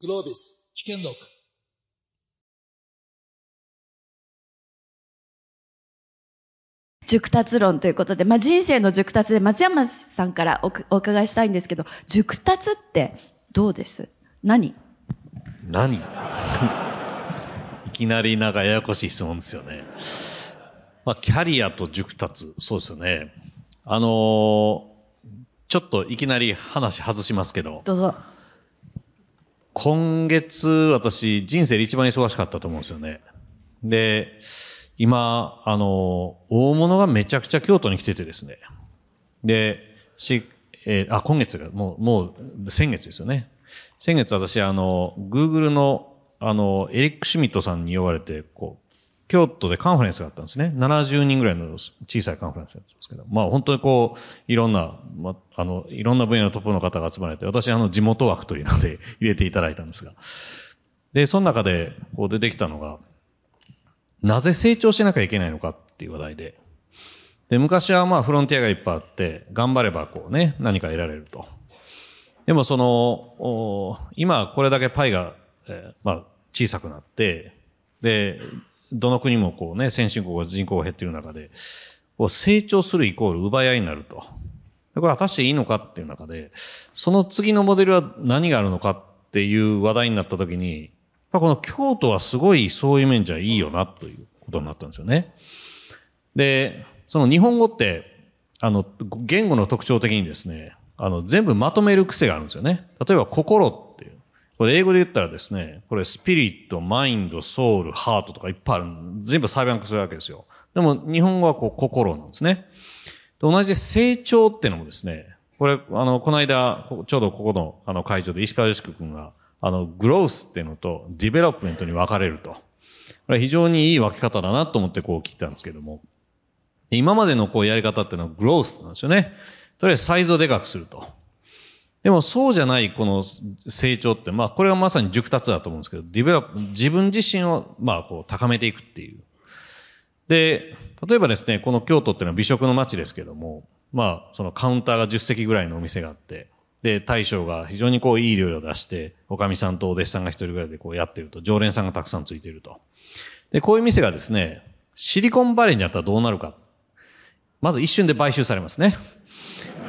グロービス危険録熟達論ということで、まあ、人生の熟達で松山さんからおお伺いしたいんですけど、熟達ってどうです？何？何？いきなりなんかややこしい質問ですよね。まあ、キャリアと熟達、そうですよね。あのーちょっといきなり話外しますけど、どうぞ。今月私人生で一番忙しかったと思うんですよね。で、今、あの、大物がめちゃくちゃ京都に来ててですね。で、し、えーあ、今月が、もう、もう、先月ですよね。先月私、あの、Google の、あの、エリック・シュミットさんに呼ばれて、こう、京都でカンファレンスがあったんですね。70人ぐらいの小さいカンファレンスだったんですけど、まあ本当にこう、いろんな、まあ、の、いろんな分野のトップの方が集まれて、私あの地元枠というので入れていただいたんですが。で、その中でこう出てきたのが、なぜ成長しなきゃいけないのかっていう話題で。で、昔はまあフロンティアがいっぱいあって、頑張ればこうね、何か得られると。でもその、お今これだけパイが、えーまあ小さくなって、で、どの国もこうね、先進国が人口が減っている中で、こう成長するイコール奪い合いになると。これ果たしていいのかっていう中で、その次のモデルは何があるのかっていう話題になった時に、この京都はすごいそういう面じゃいいよなということになったんですよね。で、その日本語って、あの、言語の特徴的にですね、あの、全部まとめる癖があるんですよね。例えば、心っていう。これ英語で言ったらですね、これスピリット、マインド、ソウル、ハートとかいっぱいある。全部裁判化するわけですよ。でも、日本語はこう、心なんですね。で同じ成長っていうのもですね、これ、あの、この間、ちょうどここの、あの、会場で石川善樹君が、あの、 growth っていうのと、 development に分かれると。これ非常にいい分け方だなと思ってこう聞いたんですけども。今までのこうやり方っていうのは growth なんですよね。とりあえずサイズをでかくすると。でもそうじゃないこの成長って、まあこれはまさに熟達だと思うんですけど、 develop、自分自身をまあこう高めていくっていう。で、例えばですね、この京都っていうのは美食の街ですけども、まあそのカウンターが10席ぐらいのお店があって、で、大将が非常にこういい料理を出して、おかみさんとお弟子さんが一人ぐらいでこうやってると、常連さんがたくさんついてると。で、こういう店がですね、シリコンバレーにあったらどうなるか。まず一瞬で買収されますね。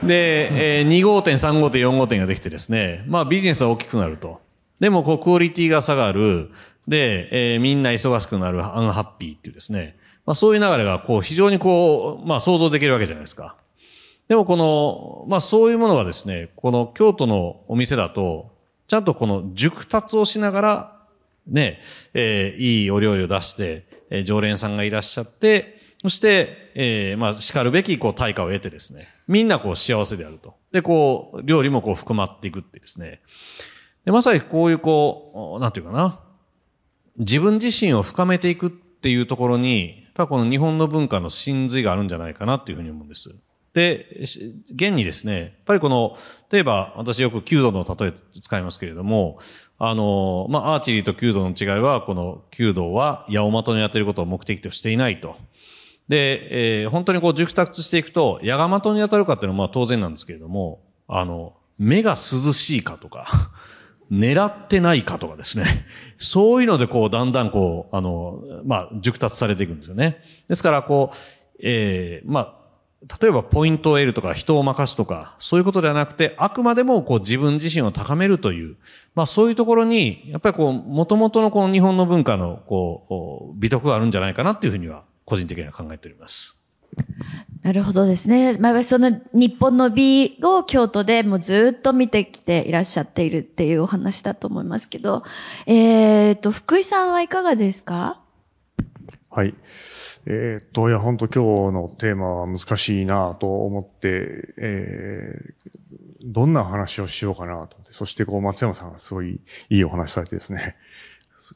で、えー2号店、3号店、4号店ができてですね、まあビジネスは大きくなると。でも、こう、クオリティが下がる。で、えーみんな忙しくなる、アンハッピーっていうですね。まあそういう流れが、こう、非常にこう、まあ想像できるわけじゃないですか。でもこの、まあそういうものがですね、この京都のお店だと、ちゃんとこの熟達をしながら、ね、えーいいお料理を出して、えー常連さんがいらっしゃって、そして、えーまあ、叱るべき、こう、対価を得てですね、みんなこう、幸せであると。で、こう、料理もこう、含まっていくってですね。で、まさにこういう、こう、なんていうかな、自分自身を深めていくっていうところに、やっぱこの日本の文化の真髄があるんじゃないかなっていうふうに思うんです。で、現にですね、やっぱりこの、例えば私よく弓道の例え使いますけれども、あの、まあ、アーチェリーと弓道の違いは、この弓道は矢を的に当てることを目的としていないと。で、えー本当にこう熟達していくと、矢が的に当たるかっていうのはまあ当然なんですけれども、あの、目が涼しいかとか、狙ってないかとかですね。そういうのでこう、だんだんこう、あの、まあ、熟達されていくんですよね。ですから、こう、えーまあ、例えばポイントを得るとか人を任すとか、そういうことではなくて、あくまでもこう自分自身を高めるという、まあそういうところに、やっぱりこう、元々のこの日本の文化のこう、美徳があるんじゃないかなっていうふうには、個人的には考えております。なるほどですね。まあ、その日本の美を京都でもうずっと見てきていらっしゃっているっていうお話だと思いますけど、えーと、福井さんはいかがですか？はい。えーっと、いや、本当今日のテーマは難しいなと思って、えーどんな話をしようかなと思って、そしてこう、松山さんがすごいいいお話されてですね、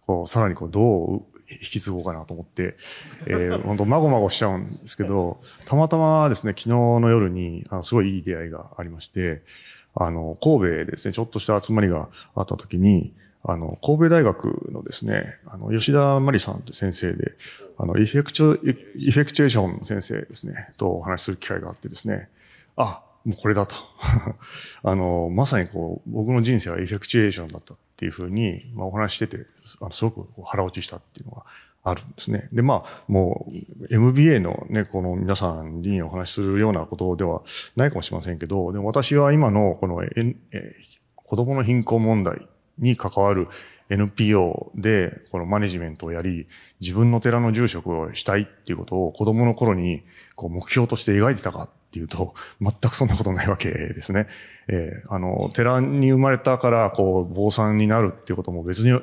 こう、さらにこう、どう引き継ごうかなと思って、えー、本当まごまごしちゃうんですけど、たまたまですね、昨日の夜に、あの、すごいいい出会いがありまして、あの、神戸ですね、ちょっとした集まりがあった時に、あの、神戸大学のですね、あの、吉田真理さんという先生で、あの、エフェクチュ、エフェクチュエーションの先生ですね、とお話しする機会があってですね、あ、もうこれだと。あの、まさにこう、僕の人生はエフェクチュエーションだったっていうふうに、まあ、お話してて、あのすごく腹落ちしたっていうのがあるんですね。で、まあ、もう、MBA のね、この皆さんにお話しするようなことではないかもしれませんけど、でも私は今のこの、ええ子供の貧困問題に関わる NPO でこのマネジメントをやり、自分の寺の住職をしたいっていうことを子供の頃にこう目標として描いてたかっていうと、全くそんなことないわけですね。えー、あの、寺に生まれたからこう坊さんになるっていうことも別に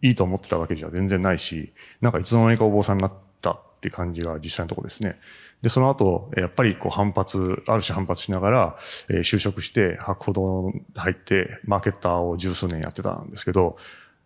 いいと思ってたわけじゃ全然ないし、なんかいつの間にかお坊さんになったって感じが実際のところですね。で、その後、やっぱりこう反発、ある種反発しながら、えー、就職して、博報堂入って、マーケッターを十数年やってたんですけど、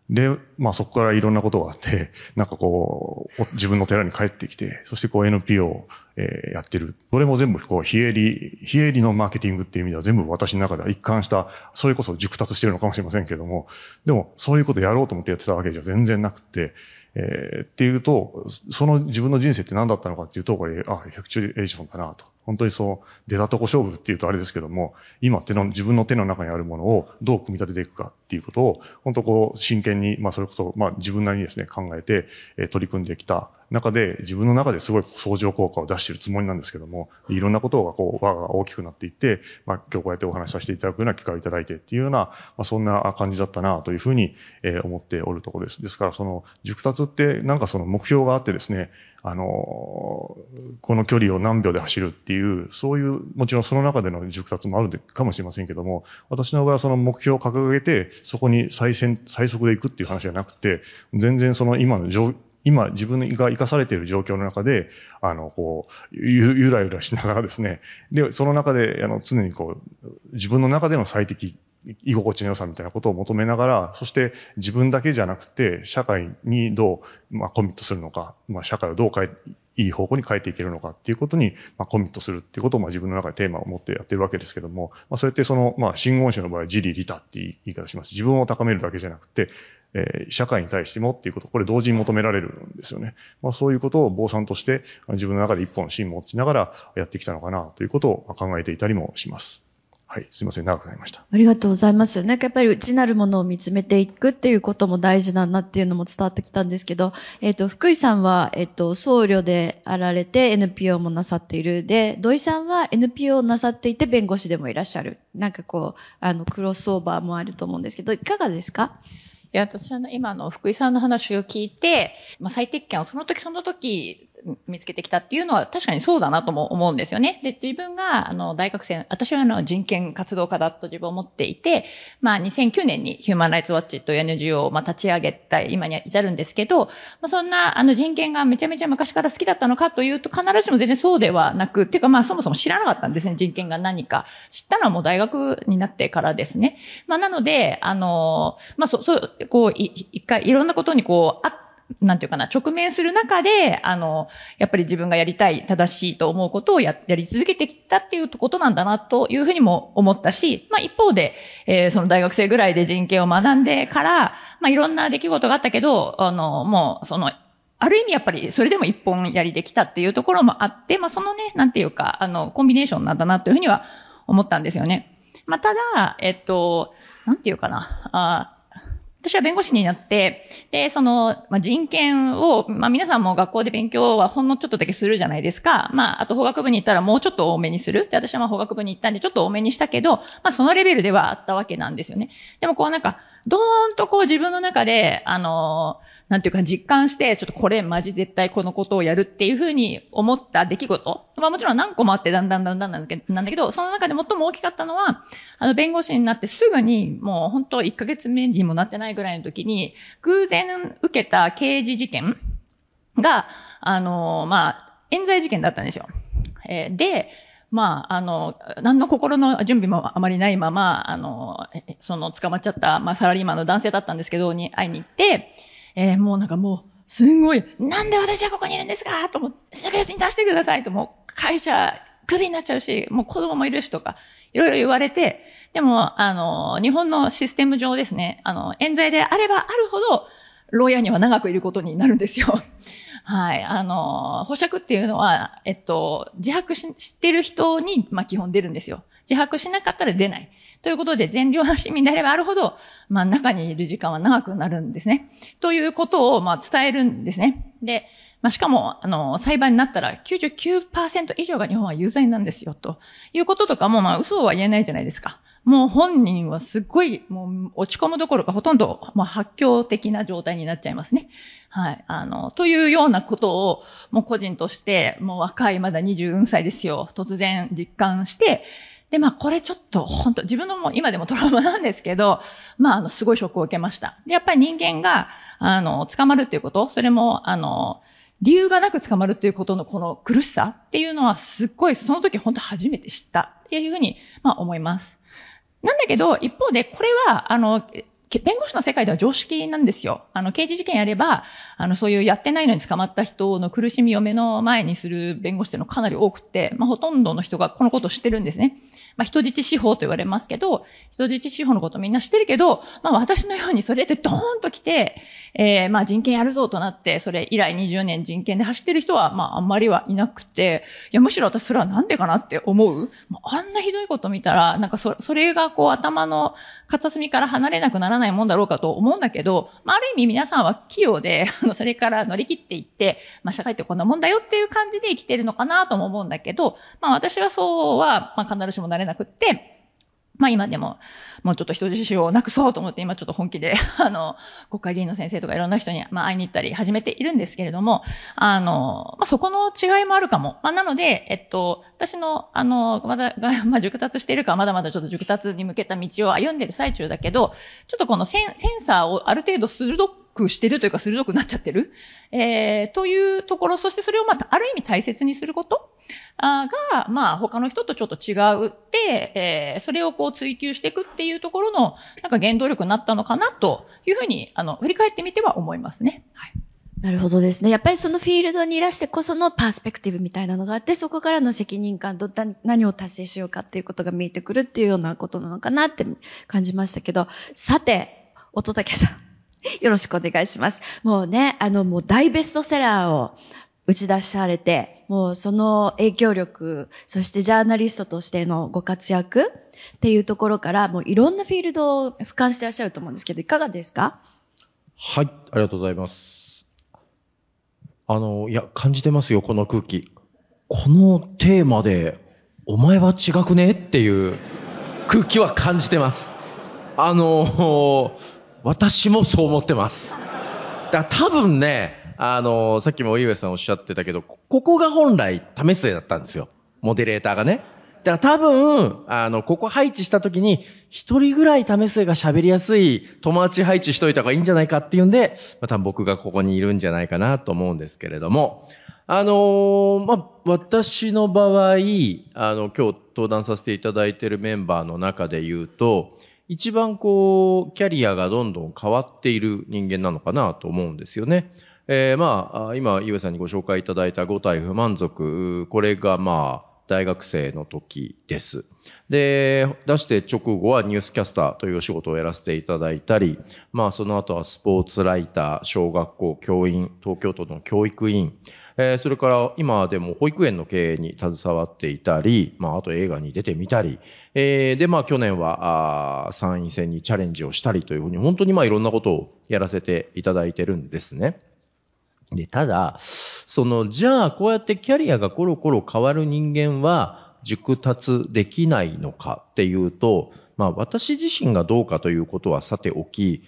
で、まあそこからいろんなことがあって、なんかこう、自分の寺に帰ってきて、そしてこう NPO を、えー、やってる。それも全部こう、非営利、非営利のマーケティングっていう意味では全部私の中では一貫した、それこそ熟達してるのかもしれませんけども、でもそういうことやろうと思ってやってたわけじゃ全然なくて、えー、っていうと、その自分の人生って何だったのかっていうと、これ、あ、エフェクチュエーションだなと。本当にそう、出たとこ勝負っていうとあれですけども、今手の、自分の手の中にあるものをどう組み立てていくかっていうことを、本当こう、真剣に、まあそれこそ、まあ自分なりにですね、考えて、えー、取り組んできた中で、自分の中ですごい相乗効果を出しているつもりなんですけども、いろんなことがこう、輪が大きくなっていって、まあ今日こうやってお話しさせていただくような機会をいただいてっていうような、まあそんな感じだったなというふうに、え、思っておるところです。ですからその、熟達ってなんかその目標があってですね、あの、この距離を何秒で走るっていう、そういう、もちろんその中での熟達もあるかもしれませんけども、私の場合はその目標を掲げて、そこに最先、最速で行くっていう話じゃなくて、全然その今の状今自分が生かされている状況の中で、あの、こう、ゆゆらゆらしながらですね、で、その中で、あの、常にこう、自分の中での最適、居心地の良さみたいなことを求めながら、そして自分だけじゃなくて、社会にどう、まあ、コミットするのか、まあ、社会をどう変え、いい方向に変えていけるのかっていうことに、まあ、コミットするっていうことを、まあ、自分の中でテーマを持ってやってるわけですけども、まあ、そうやってその、まあ、真言宗の場合は自利利他って言い方します。自分を高めるだけじゃなくて、えー、社会に対してもっていうこと、これ同時に求められるんですよね。まあ、そういうことを坊さんとして自分の中で一本芯持ちながらやってきたのかなということを考えていたりもします。はい、すみません、長くなりました。ありがとうございます。なんかやっぱり内なるものを見つめていくっていうことも大事なんだっていうのも伝わってきたんですけど、えっ、ー、と、福井さんは、えっ、ー、と、僧侶であられて NPO もなさっている。で、土井さんは NPO をなさっていて弁護士でもいらっしゃる。なんかこう、あの、クロスオーバーもあると思うんですけど、いかがですか？いや、私は今の福井さんの話を聞いて、まあ、最適権をその時その時見つけてきたっていうのは確かにそうだなとも思うんですよね。で、自分が、あの、大学生、私はあの、人権活動家だと自分は思っていて、まあ、2009年にヒューマンライツウォッチという NGO を、まあ、立ち上げた今に至るんですけど、まあ、そんな、あの、人権がめちゃめちゃ昔から好きだったのかというと、必ずしも全然そうではなく、っていうか、まあ、そもそも知らなかったんですね、人権が何か。知ったのはもう大学になってからですね。まあ、なので、あの、まあ、そう、そう、こう、一回いろんなことにこう、あなんていうかな、直面する中で、あの、やっぱり自分がやりたい、正しいと思うことをや、やり続けてきたっていうことなんだな、というふうにも思ったし、まあ一方で、えー、その大学生ぐらいで人権を学んでから、まあいろんな出来事があったけど、あの、もう、その、ある意味やっぱりそれでも一本やりできたっていうところもあって、まあそのね、なんていうか、あの、コンビネーションなんだなというふうには思ったんですよね。まあただ、えっと、なんていうかな、あ私は弁護士になって、で、その、まあ、人権を、まあ、皆さんも学校で勉強はほんのちょっとだけするじゃないですか。まあ、あと法学部に行ったらもうちょっと多めにする。で、私はま法学部に行ったんでちょっと多めにしたけど、まあ、そのレベルではあったわけなんですよね。でもこうなんか、どーんとこう自分の中で、あのーなんていうか実感して、ちょっとこれマジ絶対このことをやるっていうふうに思った出来事。まあもちろん何個もあってだんだんだんだんなんだけど、その中で最も大きかったのは、あの弁護士になってすぐにもう本当1ヶ月目にもなってないぐらいの時に、偶然受けた刑事事件が、あの、まあ、冤罪事件だったんですよ。えー、で、まあ、あの、何の心の準備もあまりないまま、あの、その捕まっちゃった、まあ、サラリーマンの男性だったんですけど、に会いに行って、えー、もうなんかもう、すんごい、なんで私はここにいるんですか？と思って、すぐに出してくださいと、もう会社、クビになっちゃうし、もう子供もいるしとか、いろいろ言われて、でも、あの、日本のシステム上ですね、あの、冤罪であればあるほど、牢屋には長くいることになるんですよ。はい。あの、保釈っていうのは、えっと、自白してる人に、まあ、基本出るんですよ。自白しなかったら出ない。ということで、善良な市民であればあるほど、まあ中にいる時間は長くなるんですね。ということを、まあ伝えるんですね。で、まあ、しかも、あの、裁判になったら99%以上が日本は有罪なんですよ、ということとかも、まあ嘘は言えないじゃないですか。もう本人はすっごい、もう落ち込むどころかほとんど、まあ、発狂的な状態になっちゃいますね。はい。あの、というようなことを、もう個人として、もう若い、まだ24歳ですよ。突然実感して、で、まあ、これちょっと、本当自分のも今でもトラウマなんですけど、まあ、あの、すごいショックを受けました。で、やっぱり人間が、あの、捕まるっていうこと、それも、あの、理由がなく捕まるっていうことのこの苦しさっていうのはすっごい、その時本当初めて知ったっていうふうに、まあ思います。なんだけど、一方で、これは、あの、弁護士の世界では常識なんですよ。あの、刑事事件やれば、あの、そういうやってないのに捕まった人の苦しみを目の前にする弁護士っていうのかなり多くて、まあ、ほとんどの人がこのことを知ってるんですね。まあ、人質司法と言われますけど、人質司法のことみんな知ってるけど、まあ、私のようにそれでドーンと来て、えー、まあ、人権やるぞとなって、それ以来20年人権で走ってる人は、まあ、あんまりはいなくて、いや、むしろ私それはなんでかなって思う？あんなひどいこと見たら、なんかそ、それがこう頭の片隅から離れなくならないもんだろうかと思うんだけど、まあ、ある意味皆さんは器用で、あの、それから乗り切っていって、まあ、社会ってこんなもんだよっていう感じで生きてるのかなとも思うんだけど、まあ、私はそうは、まあ、必ずしもなれなくって、まあ今でも、もうちょっと人質をなくそうと思って今ちょっと本気で、あの、国会議員の先生とかいろんな人に、まあ会いに行ったり始めているんですけれども、あの、まあそこの違いもあるかも。まあなので、えっと、私の、あの、まだ、まあ熟達しているかまだまだちょっと熟達に向けた道を歩んでる最中だけど、ちょっとこのセンセンサーをある程度鋭くしてるというか鋭くなっちゃってる、えー、というところ、そしてそれをまたある意味大切にすること？が、まあ他の人とちょっと違うって、えー、それをこう追求していくっていうところの、なんか原動力になったのかなというふうに、あの、振り返ってみては思いますね。はい。なるほどですね。やっぱりそのフィールドにいらしてこそのパースペクティブみたいなのがあって、そこからの責任感と何を達成しようかっていうことが見えてくるっていうようなことなのかなって感じましたけど、さて、乙武さん。よろしくお願いします。もうね、あの、もう大ベストセラーを打ち出されて、もうその影響力、そしてジャーナリストとしてのご活躍っていうところから、もういろんなフィールドを俯瞰してらっしゃると思うんですけど、いかがですか？はい、ありがとうございます。あの、いや、感じてますよ、この空気。このテーマで、お前は違くね？っていう空気は感じてます。あの、私もそう思ってます。だ多分ね、あの、さっきも井上さんおっしゃってたけど、ここが本来為末だったんですよ。モデレーターがね。だから多分、あの、ここ配置した時に、一人ぐらい為末が喋りやすい友達配置しといた方がいいんじゃないかっていうんで、まあ、多分僕がここにいるんじゃないかなと思うんですけれども、あのー、まあ、私の場合、あの、今日登壇させていただいているメンバーの中で言うと、一番こう、キャリアがどんどん変わっている人間なのかなと思うんですよね。えー、まあ、今、ゆえさんにご紹介いただいた五体不満足、これがまあ、大学生の時です。で、出して直後はニュースキャスターというお仕事をやらせていただいたり、まあその後はスポーツライター、小学校教員、東京都の教育委員、えー、それから今でも保育園の経営に携わっていたり、まああと映画に出てみたり、えー、でまあ去年はああ参院選にチャレンジをしたりというふうに本当にまあいろんなことをやらせていただいてるんですね。で、ただ、その、じゃあ、こうやってキャリアがコロコロ変わる人間は、熟達できないのかっていうと、まあ、私自身がどうかということはさておき、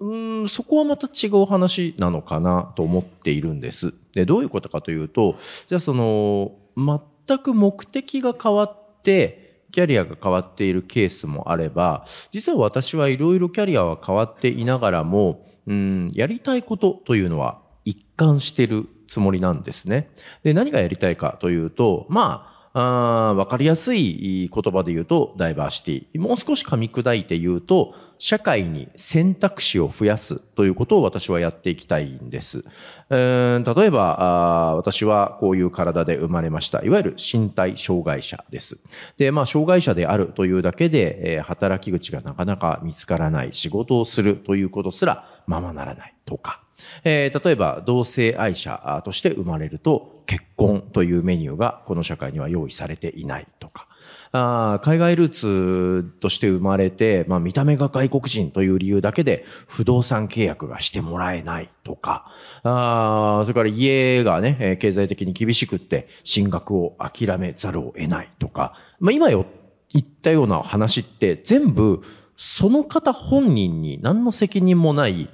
うん、そこはまた違う話なのかなと思っているんです。で、どういうことかというと、じゃあその、全く目的が変わって、キャリアが変わっているケースもあれば、実は私はいろいろキャリアは変わっていながらも、うん、やりたいことというのは一貫してるつもりなんですね。で、何がやりたいかというと、まあ、あわかりやすい言葉で言うとダイバーシティ。もう少し噛み砕いて言うと、社会に選択肢を増やすということを私はやっていきたいんです。えー、例えば、私はこういう体で生まれました。いわゆる身体障害者です。で、まあ、障害者であるというだけで、え、働き口がなかなか見つからない仕事をするということすらままならないとか。えー例えば、同性愛者として生まれると、結婚というメニューがこの社会には用意されていないとか、あ海外ルーツとして生まれて、まあ、見た目が外国人という理由だけで不動産契約がしてもらえないとか、あそれから家がね、経済的に厳しくって進学を諦めざるを得ないとか、まあ、今よ言ったような話って全部その方本人に何の責任もない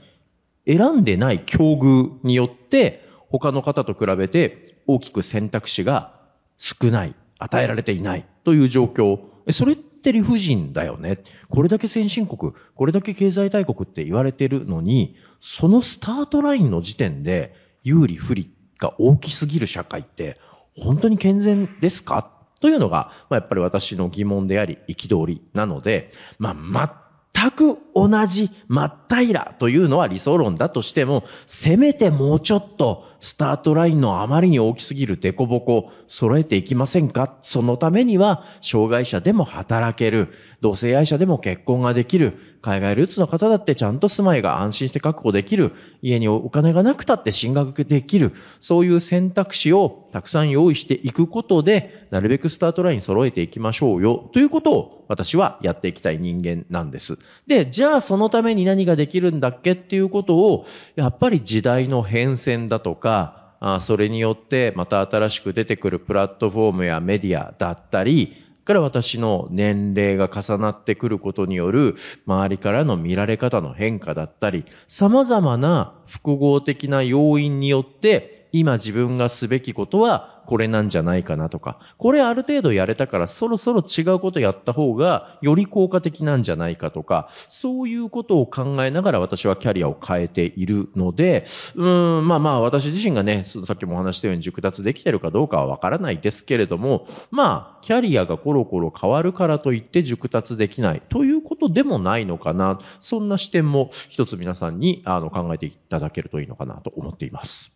選んでない境遇によって他の方と比べて大きく選択肢が少ない、与えられていないという状況。それって理不尽だよね。これだけ先進国、これだけ経済大国って言われてるのに、そのスタートラインの時点で有利不利が大きすぎる社会って本当に健全ですか？というのが、まあ、やっぱり私の疑問であり、憤りなので、まあ、全く同じ真っ平らというのは理想論だとしても、せめてもうちょっとスタートラインのあまりに大きすぎるデコボコ揃えていきませんか？そのためには、障害者でも働ける、同性愛者でも結婚ができる、海外ルーツの方だってちゃんと住まいが安心して確保できる、家にお金がなくたって進学できる、そういう選択肢をたくさん用意していくことで、なるべくスタートライン揃えていきましょうよ、ということを私はやっていきたい人間なんです。で、じゃあそのために何ができるんだっけ？っていうことを、やっぱり時代の変遷だとか、あそれによってまた新しく出てくるプラットフォームやメディアだったり、から私の年齢が重なってくることによる周りからの見られ方の変化だったり、様々な複合的な要因によって今自分がすべきことはこれなんじゃないかなとか、これある程度やれたからそろそろ違うことやった方がより効果的なんじゃないかとか、そういうことを考えながら私はキャリアを変えているので、うん、まあまあ私自身がね、さっきもお話したように熟達できてるかどうかはわからないですけれども、まあ、キャリアがコロコロ変わるからといって熟達できないということでもないのかな。そんな視点も一つ皆さんにあの考えていただけるといいのかなと思っています。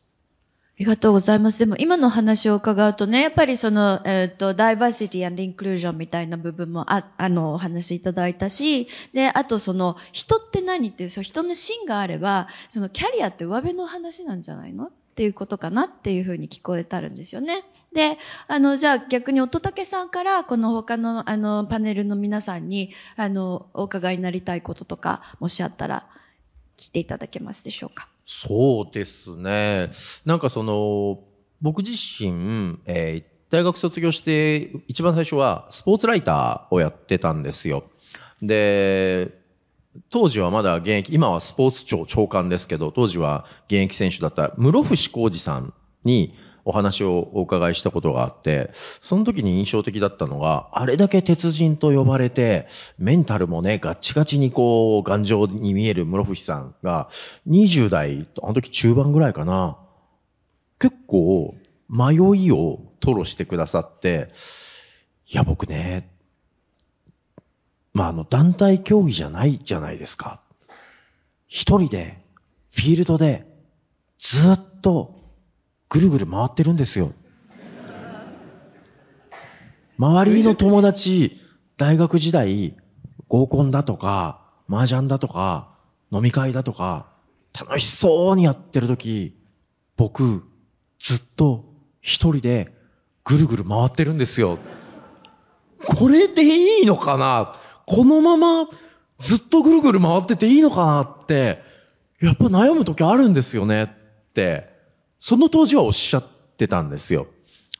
ありがとうございます。でも今の話を伺うとね、やっぱりその、えっ、と、ダイバーシティインクルージョンみたいな部分もあ、あの、お話しいただいたし、で、あとその、人って何っていう、そう人の芯があれば、そのキャリアって上辺の話なんじゃないの？っていうことかなっていうふうに聞こえたるんですよね。で、あの、じゃあ逆に乙武さんから、この他の、あの、パネルの皆さんに、あの、お伺いになりたいこととか、もしあったら、聞いていただけますでしょうか？そうですね。なんかその、僕自身、えー大学卒業して、一番最初はスポーツライターをやってたんですよ。で、当時はまだ現役、今はスポーツ庁長官ですけど、当時は現役選手だった室伏浩二さんにお話をお伺いしたことがあって、その時に印象的だったのが、あれだけ鉄人と呼ばれて、メンタルもね、ガチガチにこう、頑丈に見える室伏さんが、20代、あの時中盤ぐらいかな、結構、迷いを吐露してくださって、いや、僕ね、まあ、あの、団体競技じゃないじゃないですか。一人で、フィールドで、ずっと、ぐるぐる回ってるんですよ。周りの友達、大学時代、合コンだとか、麻雀だとか、飲み会だとか、楽しそうにやってる時、僕、ずっと一人でぐるぐる回ってるんですよ。これでいいのかな？このままずっとぐるぐる回ってていいのかなって、やっぱ悩む時あるんですよねって、その当時はおっしゃってたんですよ。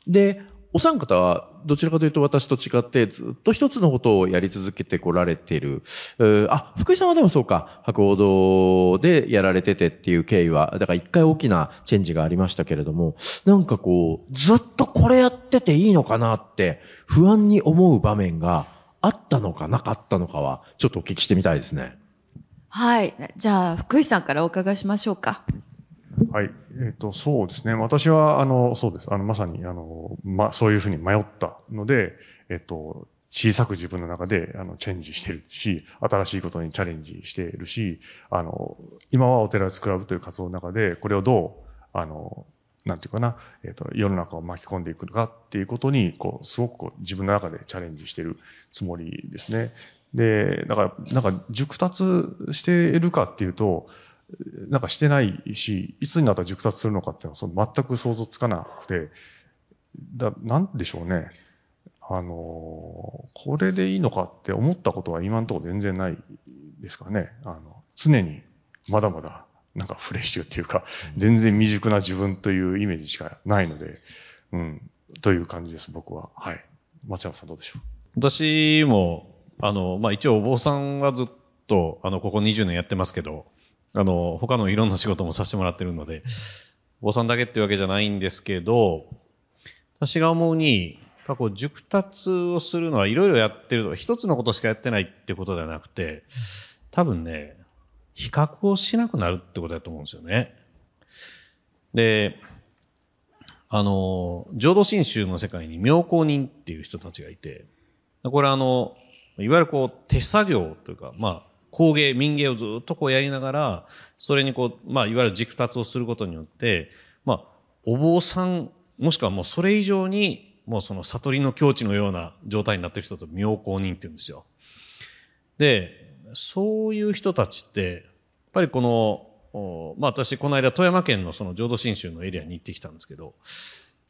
で、お三方はどちらかというと私と違ってずっと一つのことをやり続けてこられている。あ、福井さんはでもそうか、博報堂でやられててっていう経緯は、だから一回大きなチェンジがありましたけれども、なんかこう、ずっとこれやってていいのかなって不安に思う場面があったのかなかったのかは、ちょっとお聞きしてみたいですね。はい。じゃあ、福井さんからお伺いしましょうか。はい。えっ、と、そうですね。私は、あの、そうです。あの、まさに、あの、ま、そういうふうに迷ったので、えっ、と、小さく自分の中で、あの、チェンジしてるし、新しいことにチャレンジしてるし、あの、今はお寺スクラブという活動の中で、これをどう、あの、なんていうかな、えっ、と、世の中を巻き込んでいくかっていうことに、こう、すごくこう自分の中でチャレンジしてるつもりですね。で、だから、なんか、熟達しているかっていうと、なんかしてないし、いつになったら熟達するのかっていうのはその全く想像つかなくて、だ、なんでしょうね。あの、これでいいのかって思ったことは今のところ全然ないですかね。あの、常にまだまだなんかフレッシュっていうか、全然未熟な自分というイメージしかないので、うん、という感じです、僕は。はい。松山さんどうでしょう？私も、あの、まあ、一応お坊さんはずっと、あの、ここ20年やってますけど、あの、他のいろんな仕事もさせてもらってるので、お坊さんだけっていうわけじゃないんですけど、私が思うに、ぱこう熟達をするのはいろいろやってると、一つのことしかやってないってことではなくて、多分ね、比較をしなくなるってことだと思うんですよね。で、あの、浄土真宗の世界に妙高人っていう人たちがいて、これあの、いわゆるこう手作業というか、まあ、工芸、民芸をずっとこうやりながら、それにこう、まあ、いわゆる熟達をすることによって、まあ、お坊さん、もしくはもうそれ以上にもうその悟りの境地のような状態になってる人と妙高人って言うんですよ。で、そういう人たちって、やっぱりこの、まあ私、この間富山県のその浄土真宗のエリアに行ってきたんですけど、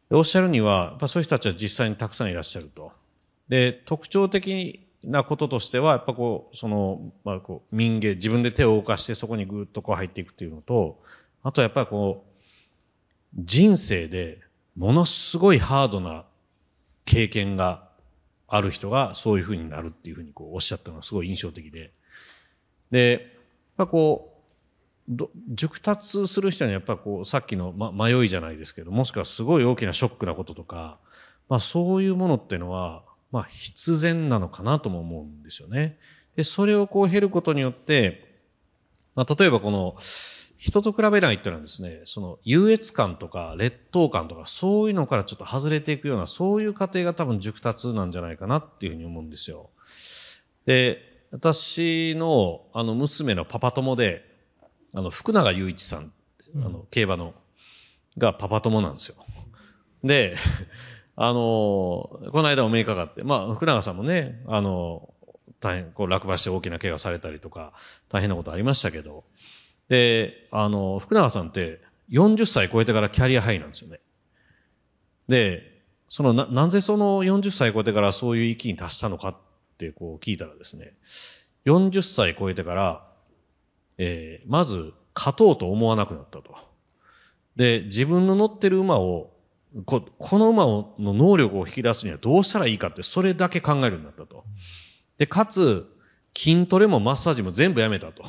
おっしゃるには、やっぱそういう人たちは実際にたくさんいらっしゃると。で、特徴的なこととしては、やっぱこう、その、まあこう、民芸、自分で手を動かしてそこにぐーっとこう入っていくっていうのと、あとやっぱりこう、人生でものすごいハードな経験がある人がそういう風になるっていう風にこうおっしゃったのがすごい印象的で。で、やっぱこう、熟達する人にやっぱこう、さっきの、ま、迷いじゃないですけど、もしくはすごい大きなショックなこととか、まあそういうものっていうのは、まあ必然なのかなとも思うんですよね。で、それをこう経ることによって、まあ例えばこの、人と比べないっていうのはですね、その優越感とか劣等感とかそういうのからちょっと外れていくような、そういう過程が多分熟達なんじゃないかなっていうふうに思うんですよ。で、私のあの娘のパパ友で、あの福永雄一さん、あの競馬の、がパパ友なんですよ。で、あの、この間お目にかかって、まあ福永さんもね、あの、大変、こう落馬して大きな怪我されたりとか、大変なことありましたけど、で、あの、福永さんって40歳超えてからキャリアハイなんですよね。で、そのな、なぜその40歳超えてからそういう域に達したのかってこう聞いたらですね、40歳超えてから、えー、まず勝とうと思わなくなったと。で、自分の乗ってる馬を、ここの馬の能力を引き出すにはどうしたらいいかってそれだけ考えるようになったと。で、かつ、筋トレもマッサージも全部やめたと。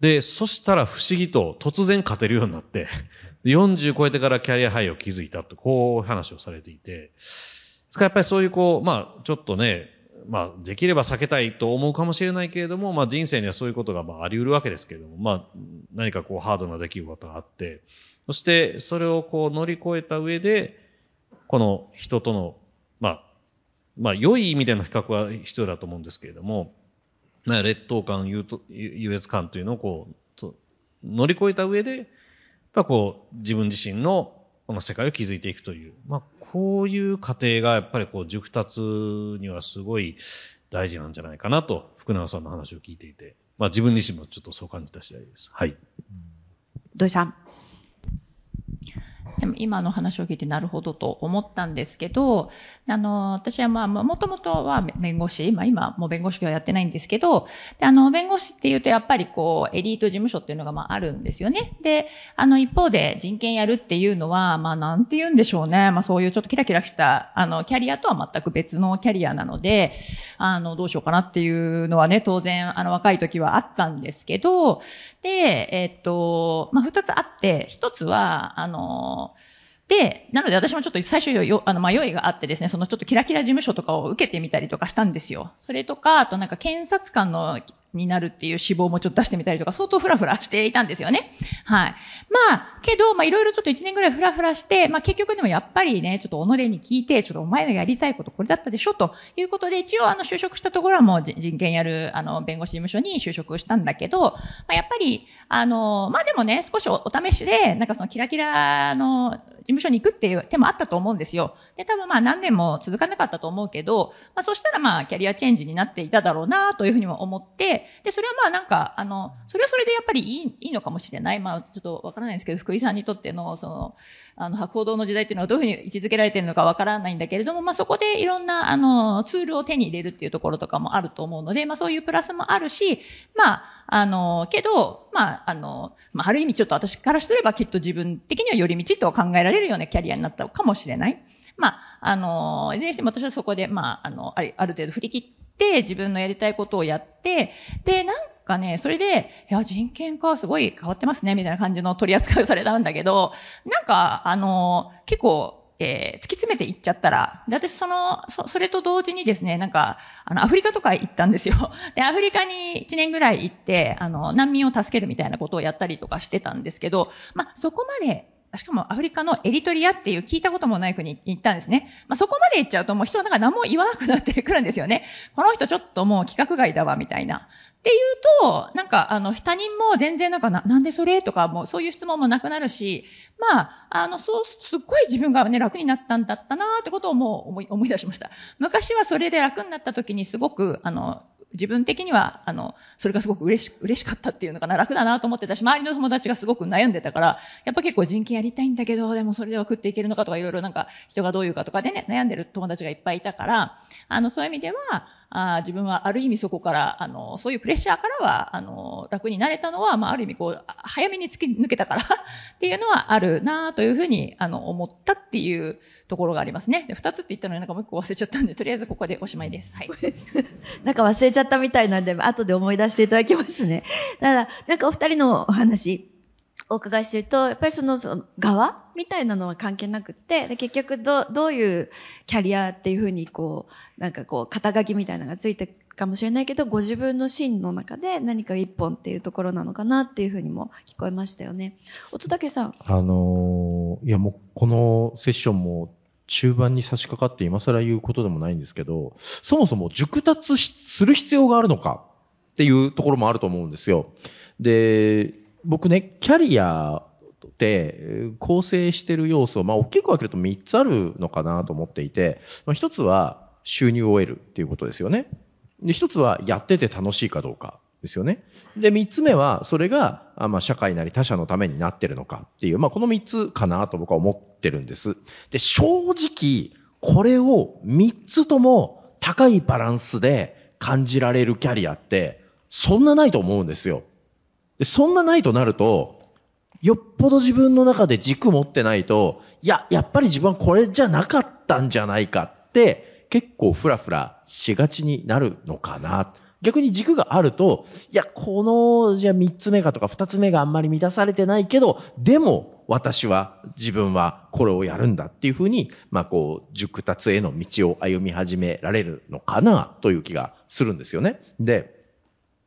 で、そしたら不思議と突然勝てるようになって、40超えてからキャリアハイを築いたと、こう話をされていて、やっぱりそういうこう、まあ、ちょっとね、まあ、できれば避けたいと思うかもしれないけれども、まあ人生にはそういうことがまああり得るわけですけれども、まあ何かこうハードな出来事があって、そしてそれをこう乗り越えた上で、この人との、まあ、まあ良い意味での比較は必要だと思うんですけれども、劣等感、優越感というのをこう、乗り越えた上で、やっぱこう、自分自身のこの世界を築いていくという、まあ、こういう過程がやっぱりこう、熟達にはすごい大事なんじゃないかなと、福永さんの話を聞いていて、まあ自分自身もちょっとそう感じた次第です。はい。土井さん。でも今の話を聞いてなるほどと思ったんですけど、あの、私はまあ、もともとは弁護士、まあ今もう弁護士はやってないんですけど、であの、弁護士っていうとやっぱりこう、エリート事務所っていうのがまああるんですよね。で、あの一方で人権やるっていうのは、まあなんて言うんでしょうね。まあそういうちょっとキラキラした、あの、キャリアとは全く別のキャリアなので、あの、どうしようかなっていうのはね、当然、あの、若い時はあったんですけど、えっと、まあ二つあって、一つは、あの、で、なので私もちょっと最初よ、あの、迷いがあってですね、そのちょっとキラキラ事務所とかを受けてみたりとかしたんですよ。それとか、あとなんか検察官のになるっていう志望もちょっと出してみたりとか、相当フラフラしていたんですよね。はい。まあ、けど、まあいろいろちょっと1年ぐらいフラフラして、まあ結局でもやっぱりね、ちょっと己に聞いて、ちょっとお前のやりたいことこれだったでしょということで、一応あの就職したところはもう人権やるあの弁護士事務所に就職したんだけど、まあやっぱり、あの、まあでもね、少しお試しで、なんかそのキラキラの事務所に行くっていう手もあったと思うんですよ。で、多分まあ何年も続かなかったと思うけど、まあそしたらまあキャリアチェンジになっていただろうなというふうにも思って、で、それはまあなんか、あの、それはそれでやっぱりいい、いいのかもしれない。まあちょっとわからないんですけど、福井さんにとっての、その、あの、白報堂の時代っていうのはどういうふうに位置づけられてるのかわからないんだけれども、まあそこでいろんな、あの、ツールを手に入れるっていうところとかもあると思うので、まあそういうプラスもあるし、まあ、あの、けど、まあ、あの、まあある意味ちょっと私からすればきっと自分的には寄り道と考えられるようなキャリアになったかもしれない。まあ、あの、いずれにしても私はそこで、まあ、あの、ある程度振り切って、自分のやりたいことをやって、で、なんかね、それで、いや、人権化すごい変わってますね、みたいな感じの取り扱いをされたんだけど、なんか、あの、結構、えー、突き詰めていっちゃったら、で、私その、そ、それと同時にですね、なんか、あの、アフリカとか行ったんですよ。で、アフリカに1年ぐらい行って、あの、難民を助けるみたいなことをやったりとかしてたんですけど、まあ、そこまでしかもアフリカのエリトリアっていう聞いたこともない国に行ったんですね。まあ、そこまで行っちゃうともう人はなんか何も言わなくなってくるんですよね。この人ちょっともう規格外だわ、みたいな。っていうと、なんか、あの、他人も全然なんかな、なんでそれとかもうそういう質問もなくなるし、まあ、あの、そう、すっごい自分がね、楽になったんだったなってことをもう思い、思い出しました。昔はそれで楽になった時にすごく、あの、自分的には、あの、それがすごく嬉し、嬉しかったっていうのかな、楽だなと思ってたし、周りの友達がすごく悩んでたから、やっぱ結構人権やりたいんだけど、でもそれでは食っていけるのかとか、いろいろなんか、人がどういうかとかでね、悩んでる友達がいっぱいいたから、あの、そういう意味では、あ自分はある意味そこから、あの、そういうプレッシャーからは、あの、楽になれたのは、まあ、ある意味こう、早めに突き抜けたから っていうのはあるなというふうに、あの、思ったっていうところがありますね。で、二つって言ったのになんかもう一個忘れちゃったんで、とりあえずここでおしまいです。はい。なんか忘れちゃったみたいなんで、後で思い出していただきますね。ただ、なんかお二人のお話、お伺いしてると、やっぱりその、その側みたいなのは関係なくて、で結局ど、どういうキャリアっていうふうにこう、なんかこう、肩書きみたいなのがついてかもしれないけど、ご自分の芯の中で何か一本っていうところなのかなっていうふうにも聞こえましたよね。乙武さん。あのー、いやもう、このセッションも中盤に差し掛かって今更言うことでもないんですけど、そもそも熟達する必要があるのかっていうところもあると思うんですよ。で、僕ね、キャリアで構成してる要素を、まあ大きく分けると3つあるのかなと思っていて、まあ、1つは収入を得るっていうことですよね。で、1つはやってて楽しいかどうかですよね。で、3つ目はそれが、まあ社会なり他者のためになってるのかっていう、まあこの3つかなと僕は思ってるんです。で、正直、これを3つとも高いバランスで感じられるキャリアって、そんなないと思うんですよ。で、そんなないとなると、よっぽど自分の中で軸持ってないと、いや、やっぱり自分はこれじゃなかったんじゃないかって、結構フラフラしがちになるのかな。逆に軸があると、いや、この、じゃあ三つ目がとか二つ目があんまり満たされてないけど、でも私は、自分はこれをやるんだっていうふうに、まあこう、熟達への道を歩み始められるのかなという気がするんですよね。で、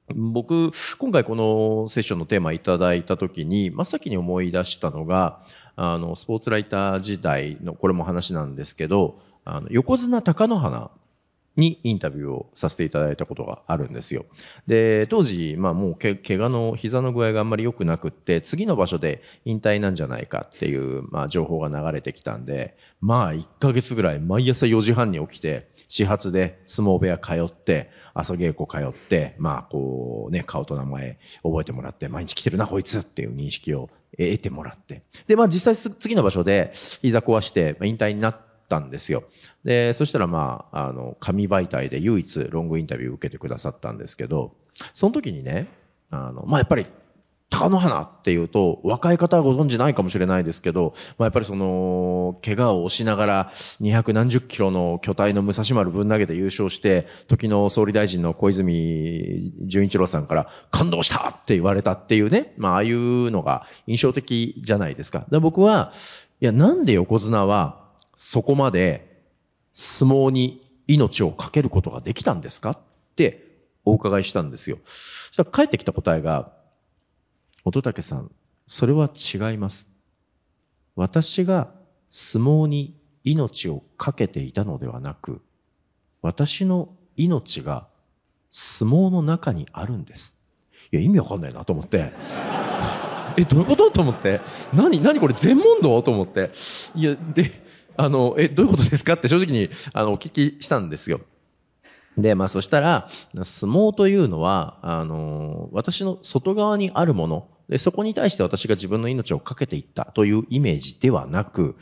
僕、今回このセッションのテーマいただいたときに、真っ先に思い出したのが、あの、スポーツライター時代の、これも話なんですけど、あの、横綱貴乃花にインタビューをさせていただいたことがあるんですよ。で、当時、まあもうけ、怪我の膝の具合があんまり良くなくって、次の場所で引退なんじゃないかっていう、まあ情報が流れてきたんで、まあ1ヶ月ぐらい毎朝4時半に起きて、始発で相撲部屋通って、朝稽古通って、まあこうね、顔と名前覚えてもらって、毎日来てるなこいつっていう認識を得てもらって。で、まあ実際次の場所で膝壊して引退になっ、たんですよ。で、そしたらまあ、あの、紙媒体で唯一ロングインタビューを受けてくださったんですけど、その時にね、あの、まあやっぱり、鷹の花っていうと、若い方はご存知ないかもしれないですけど、まあ、やっぱりその、怪我を押しながら、二百何十キロの巨体の武蔵丸ぶん投げて優勝して、時の総理大臣の小泉純一郎さんから、感動したって言われたっていうね、まあ、ああいうのが印象的じゃないですか。で僕は、いや、なんで横綱は、そこまで相撲に命を懸けることができたんですかってお伺いしたんですよ。そしたら帰ってきた答えが、乙武さん、それは違います。私が相撲に命を懸けていたのではなく、私の命が相撲の中にあるんです。いや、意味わかんないなと思って。え、どういうこと？と思って。何何？これ全問答？と思って。いや、で、あの、え、どういうことですか？って正直に、あの、お聞きしたんですよ。で、まあそしたら、相撲というのは、あの、私の外側にあるもの、で、そこに対して私が自分の命をかけていったというイメージではなく、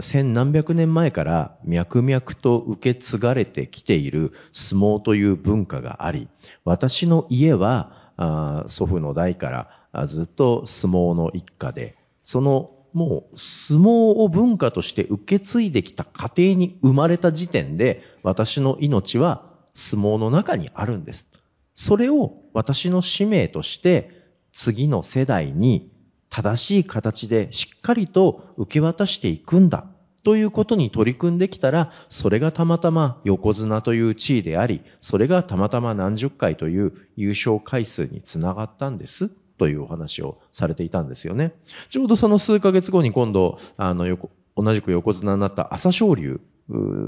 千何百年前から脈々と受け継がれてきている相撲という文化があり、私の家は、あ祖父の代からずっと相撲の一家で、そのもう相撲を文化として受け継いできた家庭に生まれた時点で、私の命は相撲の中にあるんです。それを私の使命として次の世代に正しい形でしっかりと受け渡していくんだということに取り組んできたら、それがたまたま横綱という地位であり、それがたまたま何十回という優勝回数につながったんです。というお話をされていたんですよね。ちょうどその数ヶ月後に今度、あの、横同じく横綱になった朝青龍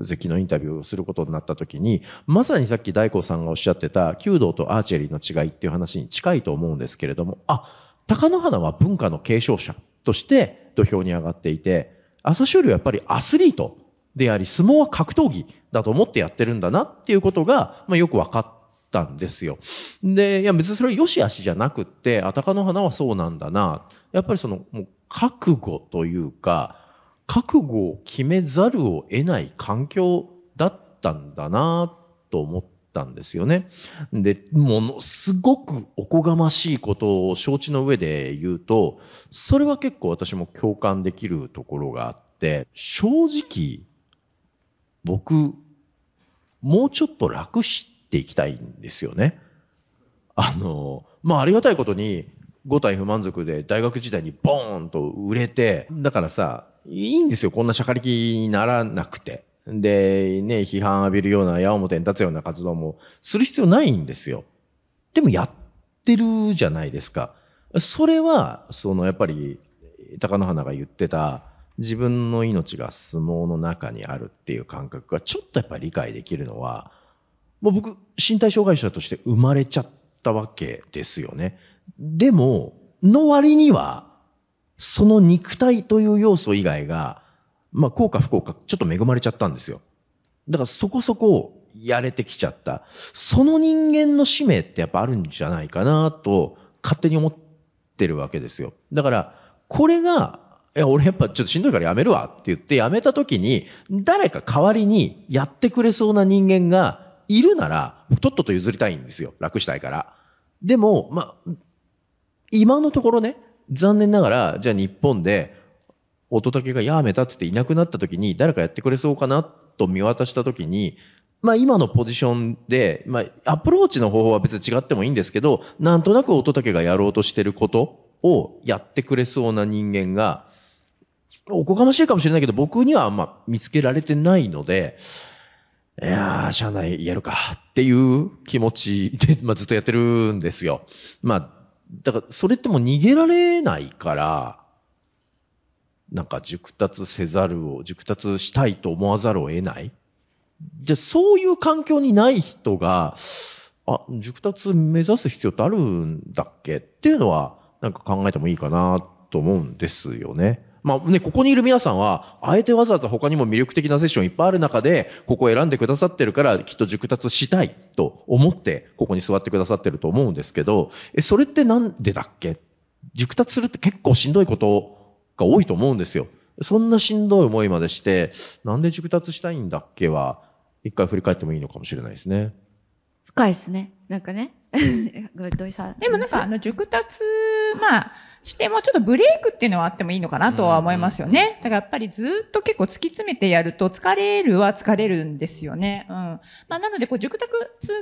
関のインタビューをすることになった時に、まさにさっき大光さんがおっしゃってた弓道とアーチェリーの違いっていう話に近いと思うんですけれども、あ、貴乃花は文化の継承者として土俵に上がっていて、朝青龍はやっぱりアスリートであり、相撲は格闘技だと思ってやってるんだなっていうことが、まあ、よく分かったんですよ。で、いや別にそれは良し悪しじゃなくって、あたかの花はそうなんだな。やっぱりその、もう覚悟というか、覚悟を決めざるを得ない環境だったんだなと思ったんですよね。で、ものすごくおこがましいことを承知の上で言うと、それは結構私も共感できるところがあって、正直、僕、もうちょっと楽していきたいんですよね。あの、まあ、ありがたいことに、五体不満足で大学時代にボーンと売れて、だからさ、いいんですよ、こんなしゃかりきにならなくて。で、ね、批判浴びるような矢面に立つような活動もする必要ないんですよ。でもやってるじゃないですか。それは、そのやっぱり、高野花が言ってた、自分の命が相撲の中にあるっていう感覚がちょっとやっぱり理解できるのは、もう僕、身体障害者として生まれちゃったわけですよね。でも、の割には、その肉体という要素以外が、まあ、効果不効果、ちょっと恵まれちゃったんですよ。だからそこそこやれてきちゃった。その人間の使命ってやっぱあるんじゃないかなと、勝手に思ってるわけですよ。だから、これが、いや、俺やっぱちょっとしんどいからやめるわって言ってやめた時に、誰か代わりにやってくれそうな人間がいるなら、とっとと譲りたいんですよ。楽したいから。でも、まあ、今のところね、残念ながら、じゃあ日本で、乙武がやめたっていなくなった時に、誰かやってくれそうかなと見渡した時に、まあ今のポジションで、まあアプローチの方法は別に違ってもいいんですけど、なんとなく乙武がやろうとしてることをやってくれそうな人間が、おこがましいかもしれないけど、僕にはあんま見つけられてないので、いやー、社内やるかっていう気持ちで、まあずっとやってるんですよ。まあ、だからそれってもう逃げられないから、なんか熟達せざるを、熟達したいと思わざるを得ないじゃあそういう環境にない人が、あ、熟達目指す必要ってあるんだっけ？っていうのは、なんか考えてもいいかなと思うんですよね。まあね、ここにいる皆さんは、あえてわざわざ他にも魅力的なセッションいっぱいある中で、ここを選んでくださってるから、きっと熟達したいと思って、ここに座ってくださってると思うんですけど、え、それってなんでだっけ？熟達するって結構しんどいことが多いと思うんですよ。そんなしんどい思いまでして、なんで熟達したいんだっけは、一回振り返ってもいいのかもしれないですね。深いですね。なんかね。土井さん。でもなんか、あの、熟達、まあ、してもちょっとブレイクっていうのはあってもいいのかなとは思いますよね。だからやっぱりずっと結構突き詰めてやると疲れるは疲れるんですよね。うん。まあなのでこう熟達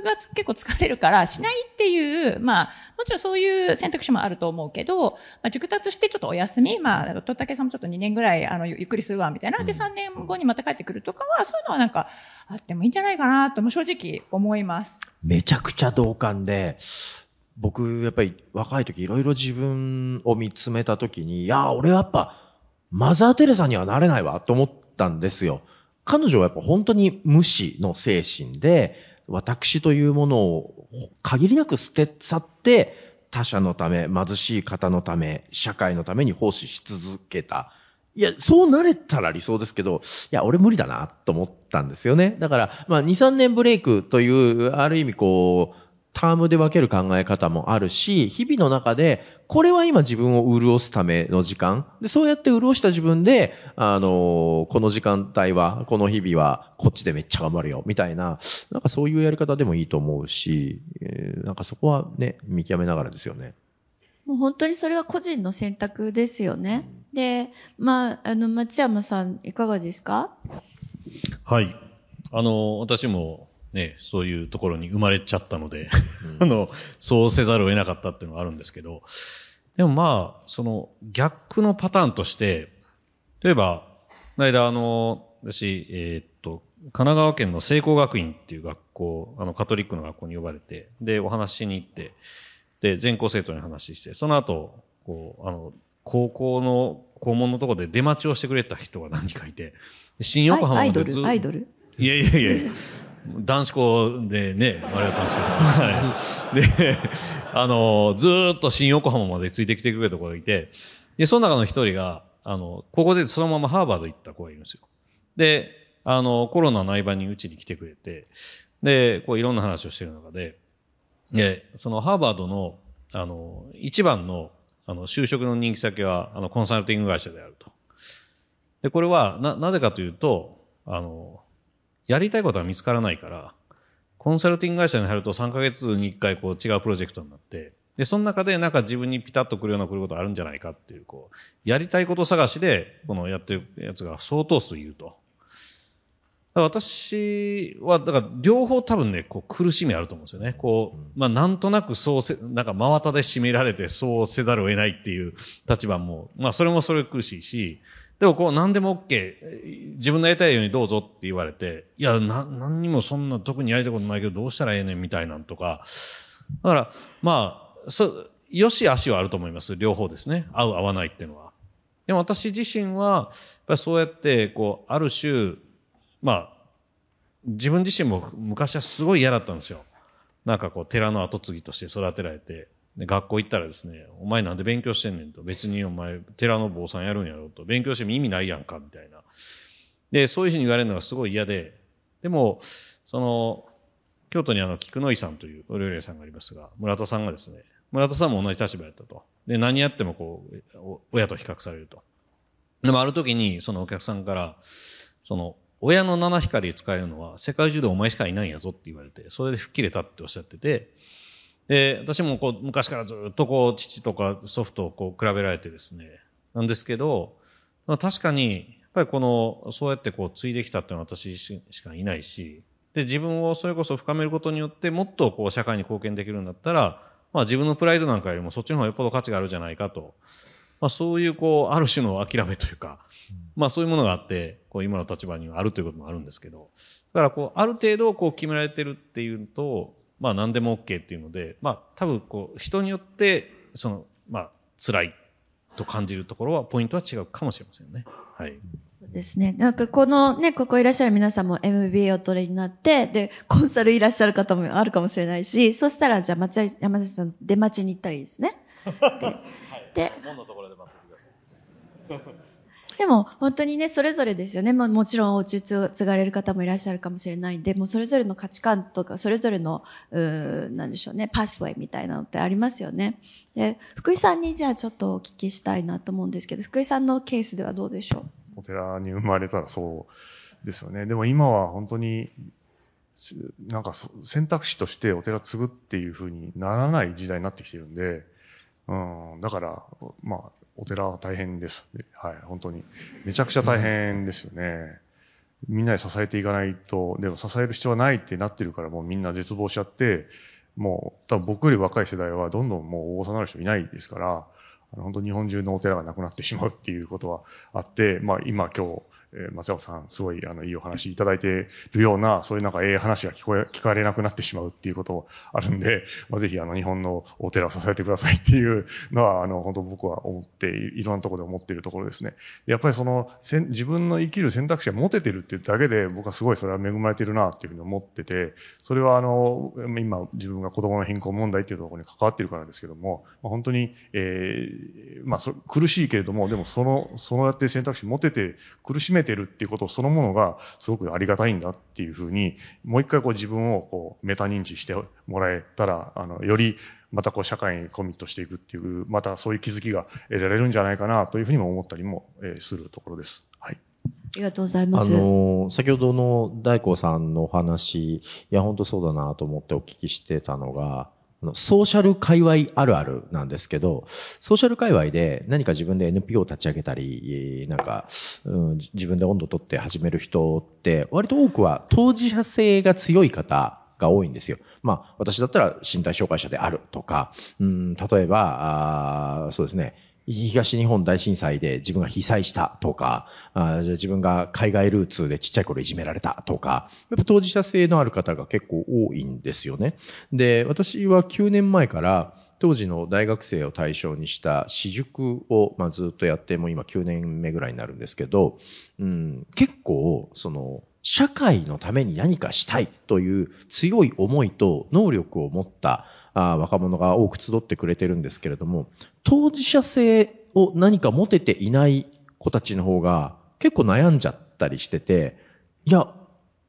が結構疲れるからしないっていう、まあもちろんそういう選択肢もあると思うけど、まあ熟達してちょっとお休み、まあ、とったけさんもちょっと2年ぐらいあのゆっくりするわみたいな。で3年後にまた帰ってくるとかは、そういうのはなんかあってもいいんじゃないかなとも正直思います。めちゃくちゃ同感で、僕、やっぱり若い時いろいろ自分を見つめた時に、いや、俺はやっぱ、マザー・テレサにはなれないわと思ったんですよ。彼女はやっぱ本当に無視の精神で、私というものを限りなく捨て去って、他者のため、貧しい方のため、社会のために奉仕し続けた。いや、そうなれたら理想ですけど、いや、俺無理だな、と思ったんですよね。だから、まあ、2、3年ブレイクという、ある意味こう、タームで分ける考え方もあるし、日々の中で、これは今自分を潤すための時間。で、そうやって潤した自分で、あのこの時間帯は、この日々は、こっちでめっちゃ頑張るよ、みたいな、なんかそういうやり方でもいいと思うし、えーなんかそこはね、見極めながらですよね。もう本当にそれは個人の選択ですよね。で、まあ、あの、松山さん、いかがですか？はい。あの、私もね、そういうところに生まれちゃったので、あの、そうせざるを得なかったっていうのがあるんですけど、でもまあ、その逆のパターンとして、例えば、この間あの、私、えーっと、神奈川県の聖光学院っていう学校、あの、カトリックの学校に呼ばれて、で、お話ししに行って、で、全校生徒に話して、その後、こう、あの、高校の校門のところで出待ちをしてくれた人が何人かいて、で新横浜アイドルまでずっアイドル？いやいやいや男子校でね、あれだったんですけど、はい。で、あの、ずっと新横浜までついてきてくれた子がいて、で、その中の一人が、あの、ここでそのままハーバード行った子がいるんですよ。で、あの、コロナの合間にうちに来てくれて、で、こういろんな話をしてる中で、で、そのハーバードの、あの、一番の、あの、就職の人気先は、あの、コンサルティング会社であると。で、これは、な、なぜかというと、あの、やりたいことは見つからないから、コンサルティング会社に入ると3ヶ月に1回こう違うプロジェクトになって、で、その中でなんか自分にピタッとくるような来ることあるんじゃないかっていう、こう、やりたいこと探しで、このやってるやつが相当数いると。私は、だから両方多分ね、こう苦しみあると思うんですよね。こう、まあなんとなくそうせ、なんか真綿で締められてそうせざるを得ないっていう立場も、まあそれもそれ苦しいし、でもこう何でも OK、自分のやりたいようにどうぞって言われて、いや、な、何にもそんな特にやりたいことないけどどうしたらええねんみたいなんとか、だから、まあ、そ、よし悪しはあると思います。両方ですね。合う合わないっていうのは。でも私自身は、やっぱりそうやって、こう、ある種、まあ、自分自身も昔はすごい嫌だったんですよ。なんかこう、寺の後継ぎとして育てられて、で学校行ったらですね、お前なんで勉強してんねんと、別にお前、寺の坊さんやるんやろと、勉強しても意味ないやんか、みたいな。で、そういうふうに言われるのがすごい嫌で、でも、その、京都にあの、菊野井さんというお料理屋さんがありますが、村田さんがですね、村田さんも同じ立場やったと。で、何やってもこう、親と比較されると。でもある時に、そのお客さんから、その、親の七光使えるのは世界中でお前しかいないんやぞって言われて、それで吹っ切れたっておっしゃってて、で、私もこう、昔からずっとこう、父とか祖父とこう、比べられてですね、なんですけど、まあ確かに、やっぱりこの、そうやってこう、継いできたっていうのは私しかいないし、で、自分をそれこそ深めることによって、もっとこう、社会に貢献できるんだったら、まあ自分のプライドなんかよりもそっちの方がよっぽど価値があるんじゃないかと。まあそういうこう、ある種の諦めというか、まあそういうものがあって、こう今の立場にはあるということもあるんですけど、だからこう、ある程度こう決められてるっていうと、まあ何でも OK っていうので、まあ多分こう、人によって、その、まあ辛いと感じるところは、ポイントは違うかもしれませんね。はい。そうですね。なんかこのね、ここいらっしゃる皆さんも MBA を取りになって、で、コンサルいらっしゃる方もあるかもしれないし、そしたらじゃあ松井山崎さん出待ちに行ったらいいですね。で、でででも本当にね、それぞれですよね。ももちろんお家継継がれる方もいらっしゃるかもしれないんで、もうそれぞれの価値観とか、それぞれの、うなんでしょうね、パスウェイみたいなのってありますよね。で、福井さんにじゃあちょっとお聞きしたいなと思うんですけど、福井さんのケースではどうでしょう？お寺に生まれたらそうですよね。でも今は本当に、なんか選択肢としてお寺継ぐっていう風にならない時代になってきてるんで、うん、だから、まあ、お寺は大変です。はい、本当に。めちゃくちゃ大変ですよね。みんなで支えていかないと、でも支える必要はないってなってるからもうみんな絶望しちゃって、もう多分僕より若い世代はどんどんもう大御さなる人いないですから、本当に日本中のお寺がなくなってしまうっていうことはあって、まあ今今日、えー、松山さん、すごい、あの、いいお話いただいてるような、そういうなんか、ええ話が聞こえ、聞かれなくなってしまうっていうことあるんで、まあ、ぜひ、あの、日本のお寺を支えてくださいっていうのは、あの、本当僕は思って、いろんなところで思っているところですね。やっぱりその、せ自分の生きる選択肢が持ててるってだけで、僕はすごいそれは恵まれてるなっていうふうに思ってて、それはあの、今、自分が子供の貧困問題っていうところに関わってるからですけども、まあ、本当に、えー、まあそ、苦しいけれども、でもその、そうやって選択肢持てて苦しめてるっていうことをそのものがすごくありがたいんだっていうふうに、もう一回こう自分をこうメタ認知してもらえたら、あの、よりまたこう社会にコミットしていくっていう、またそういう気づきが得られるんじゃないかなというふうにも思ったりも、えするところです。はい。ありがとうございます。あの、先ほどの大光さんのお話、いや、本当そうだなと思ってお聞きしてたのが、ソーシャル界隈あるあるなんですけど、ソーシャル界隈で何か自分で NPO を立ち上げたり、なんか、うん、自分で温度取って始める人って、割と多くは当事者性が強い方が多いんですよ。まあ、私だったら身体障害者であるとか、うん、例えば、あそうですね、東日本大震災で自分が被災したとか、あじゃ自分が海外ルーツでちっちゃい頃いじめられたとか、やっぱ当事者性のある方が結構多いんですよね。で、私は9年前から当時の大学生を対象にした私塾を、まあ、ずっとやってもう今9年目ぐらいになるんですけど、うん、結構、その、社会のために何かしたいという強い思いと能力を持ったあ若者が多く集ってくれてるんですけれども、当事者性を何か持てていない子たちの方が結構悩んじゃったりしてて、いや、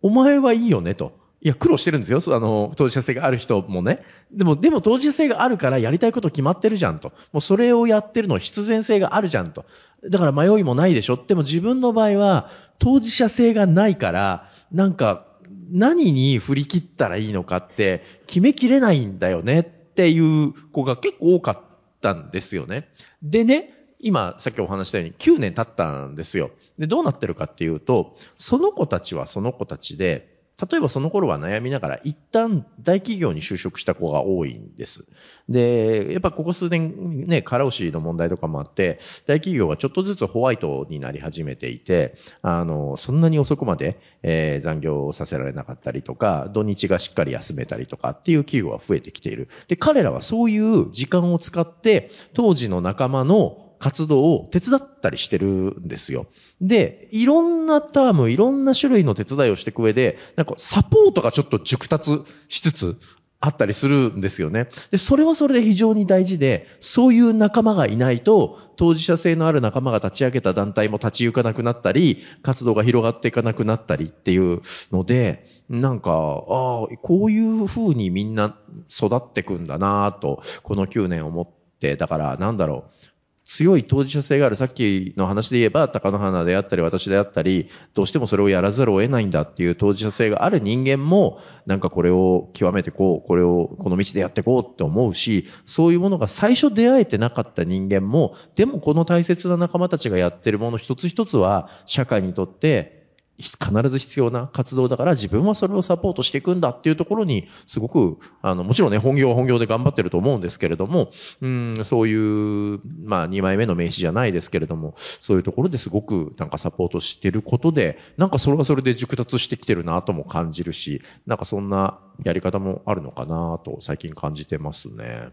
お前はいいよねと。いや、苦労してるんですよ。あの、当事者性がある人もね。でも、でも当事者性があるからやりたいこと決まってるじゃんと。もうそれをやってるの必然性があるじゃんと。だから迷いもないでしょ。でも自分の場合は当事者性がないから、なんか何に振り切ったらいいのかって決めきれないんだよねっていう子が結構多かったんですよね。でね、今さっきお話したように9年経ったんですよ。で、どうなってるかっていうと、その子たちはその子たちで、例えばその頃は悩みながら一旦大企業に就職した子が多いんです。で、やっぱここ数年ね、過労死の問題とかもあって、大企業はちょっとずつホワイトになり始めていて、あの、そんなに遅くまで、えー、残業させられなかったりとか、土日がしっかり休めたりとかっていう企業が増えてきている。で、彼らはそういう時間を使って、当時の仲間の活動を手伝ったりしてるんですよ。で、いろんなターム、いろんな種類の手伝いをしていく上で、なんかサポートがちょっと熟達しつつあったりするんですよね。で、それはそれで非常に大事で、そういう仲間がいないと、当事者性のある仲間が立ち上げた団体も立ち行かなくなったり、活動が広がっていかなくなったりっていうので、なんか、ああ、こういう風にみんな育ってくんだなと、この9年思って、だからなんだろう。強い当事者性がある、さっきの話で言えば、高野花であったり、私であったり、どうしてもそれをやらざるを得ないんだっていう当事者性がある人間も、なんかこれを極めてこう、これをこの道でやっていこうって思うし、そういうものが最初出会えてなかった人間も、でもこの大切な仲間たちがやってるもの一つ一つは、社会にとって必ず必要な活動だから自分はそれをサポートしていくんだっていうところに、すごく、あの、もちろんね、本業は本業で頑張ってると思うんですけれども、うん、そういう、まあ、2枚目の名刺じゃないですけれども、そういうところですごくなんかサポートしてることで、なんかそれはそれで熟達してきてるなとも感じるし、なんかそんなやり方もあるのかなと最近感じてますね。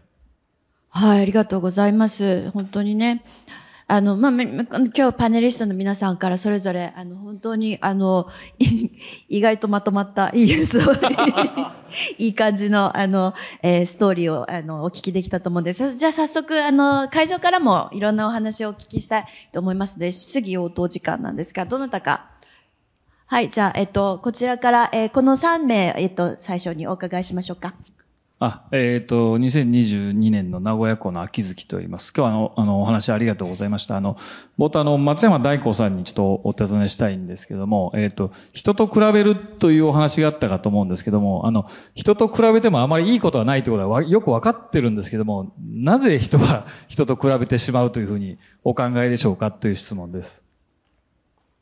はい、ありがとうございます。本当にね。あの、まあ、今日パネリストの皆さんからそれぞれ、あの、本当に、あの、意外とまとまった、いいストーリー、いい感じの、あの、えー、ストーリーを、あの、お聞きできたと思うんです。じゃあ早速、あの、会場からもいろんなお話をお聞きしたいと思いますので、質疑応答時間なんですが、どなたか。はい、じゃあ、えっと、こちらから、えー、この3名、えっと、最初にお伺いしましょうか。あ、えっ、ー、と、2022年の名古屋港の秋月と言います。今日はあの、あの、お話ありがとうございました。あの、冒頭あの、松山大光さんにちょっとお尋ねしたいんですけども、えっ、ー、と、人と比べるというお話があったかと思うんですけども、あの、人と比べてもあまりいいことはないということはよくわかってるんですけども、なぜ人は人と比べてしまうというふうにお考えでしょうかという質問です。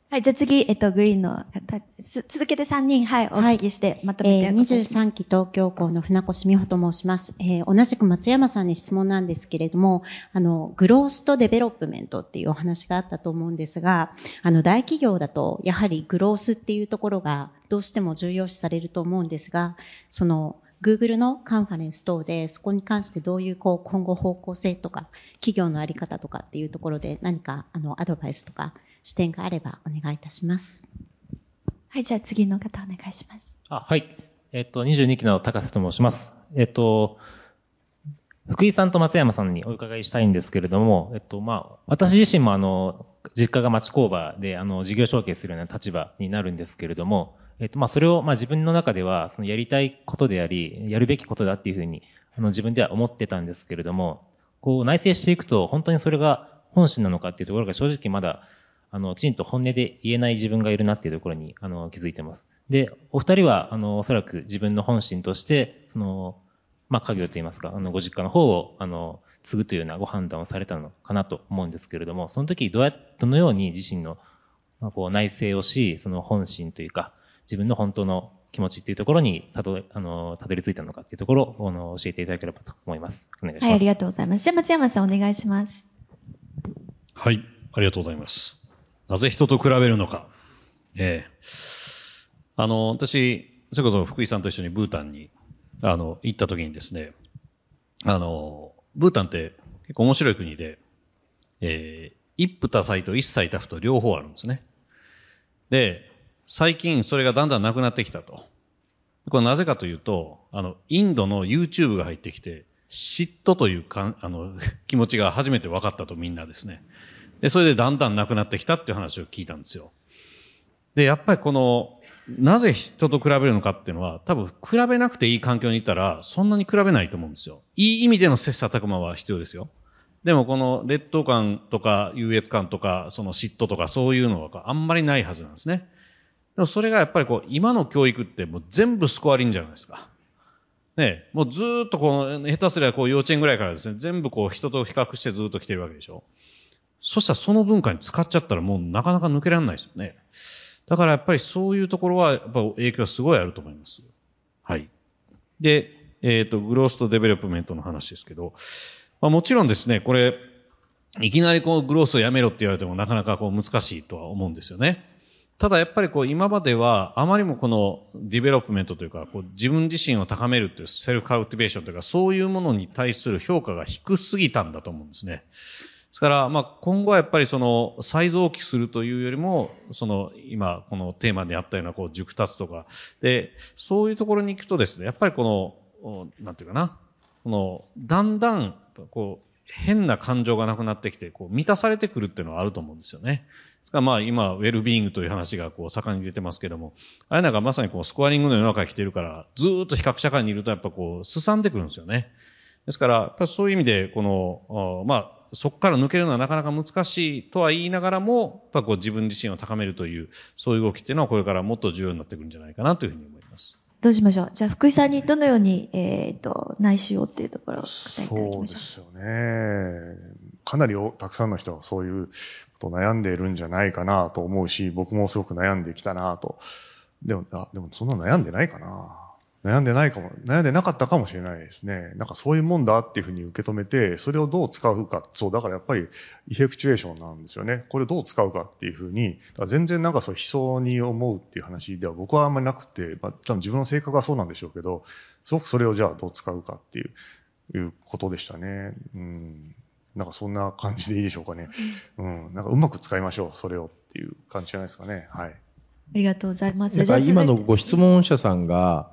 はい、じゃあ次、えっと、グリーンの方、す続けて3人、はい、お聞きして、まとめてえーお願いします。23期東京校の船越美穂と申します。えー同じく松山さんに質問なんですけれども、あの、 growth と development っていうお話があったと思うんですが、あの、大企業だと、やはり growth っていうところがどうしても重要視されると思うんですが、その、Google のカンファレンス等で、そこに関してどういう、こう、今後方向性とか、企業のあり方とかっていうところで何か、あの、アドバイスとか、視点があればお願いいたします。はい、じゃあ次の方お願いします。あ、はい。えっと、22期の高瀬と申します。えっと、福井さんと松山さんにお伺いしたいんですけれども、えっと、まあ、私自身もあの、実家が町工場で、あの、事業承継するような立場になるんですけれども、えっと、まあ、それを、まあ、自分の中では、そのやりたいことであり、やるべきことだっていうふうに、あの、自分では思ってたんですけれども、こう、内省していくと、本当にそれが本心なのかっていうところが正直まだ、あの、きちんと本音で言えない自分がいるなっていうところに、あの、気づいてます。で、お二人は、あの、おそらく自分の本心として、その、まあ、家業といいますか、あの、ご実家の方を、あの、継ぐというようなご判断をされたのかなと思うんですけれども、その時どうや、どのように自身の、まあ、こう、内省をし、その本心というか、自分の本当の気持ちっていうところに、たど、あの、たどり着いたのかっていうところを、あの、教えていただければと思います。お願いします。はい、ありがとうございます。じゃあ松山さんお願いします。はい。ありがとうございます。なぜ人と比べるのか。ええあの、私、それこそ福井さんと一緒にブータンに、あの、行った時にですね、あの、ブータンって結構面白い国で、えー一夫多妻と一妻多夫と両方あるんですね。で、最近それがだんだんなくなってきたと。これなぜかというと、あの、インドの YouTube が入ってきて、嫉妬というかあの、気持ちが初めて分かったとみんなですね。で、それでだんだんなくなってきたっていう話を聞いたんですよ。で、やっぱりこの、なぜ人と比べるのかっていうのは、多分比べなくていい環境にいたら、そんなに比べないと思うんですよ。いい意味での切磋琢磨は必要ですよ。でもこの劣等感とか優越感とか、その嫉妬とかそういうのはあんまりないはずなんですね。でもそれがやっぱりこう、今の教育ってもう全部スコアリンじゃないですか。ねもうずっとこの、下手すりゃこう幼稚園ぐらいからですね、全部こう人と比較してずっと来てるわけでしょ。そしたらその文化に浸かっちゃったらもうなかなか抜けられないですよね。だからやっぱりそういうところはやっぱ影響すごいあると思います。はい。で、えっ、と、 growth と development の話ですけど、まあ、もちろんですね、これ、いきなりこう growth をやめろって言われてもなかなかこう難しいとは思うんですよね。ただやっぱりこう今まではあまりもこの development というかこう自分自身を高めるという self cultivation というかそういうものに対する評価が低すぎたんだと思うんですね。ですから、まあ、今後はやっぱりその、再増期するというよりも、その、今、このテーマであったような、こう、熟達とか、で、そういうところに行くとですね、やっぱりこの、なんていうかな、この、だんだん、こう、変な感情がなくなってきて、こう、満たされてくるっていうのはあると思うんですよね。ですからまあ今、ウェルビーイングという話がこう盛んに出てますけども、あれなんかまさにこうスコアリングの世の中に来てるから、ずっと比較社会にいるとやっぱこう、すさんでくるんですよね。ですから、やっぱそういう意味で、この、まあ、そこから抜けるのはなかなか難しいとは言いながらも、やっぱこう自分自身を高めるという、そういう動きっていうのはこれからもっと重要になってくるんじゃないかなというふうに思います。どうしましょう？じゃあ福井さんにどのように、えっ、と、内視をっていうところをそうですよね。かなりたくさんの人がそういうこと悩んでいるんじゃないかなと思うし、僕もすごく悩んできたなと。でも、あ、でもそんな悩んでないかな。悩んでないかも、悩んでなかったかもしれないですね。なんかそういうもんだっていうふうに受け止めて、それをどう使うか。そう、だからやっぱりエフェクチュエーションなんですよね。これをどう使うかっていうふうに、だから全然なんかそう悲壮に思うっていう話では僕はあんまりなくて、まあ、多分自分の性格がそうなんでしょうけど、すごくそれをじゃあどう使うかっていう、いうことでしたね。うん。なんかそんな感じでいいでしょうかね。うん。なんかうまく使いましょう、それをっていう感じじゃないですかね。はい。ありがとうございます。今のご質問者さんが、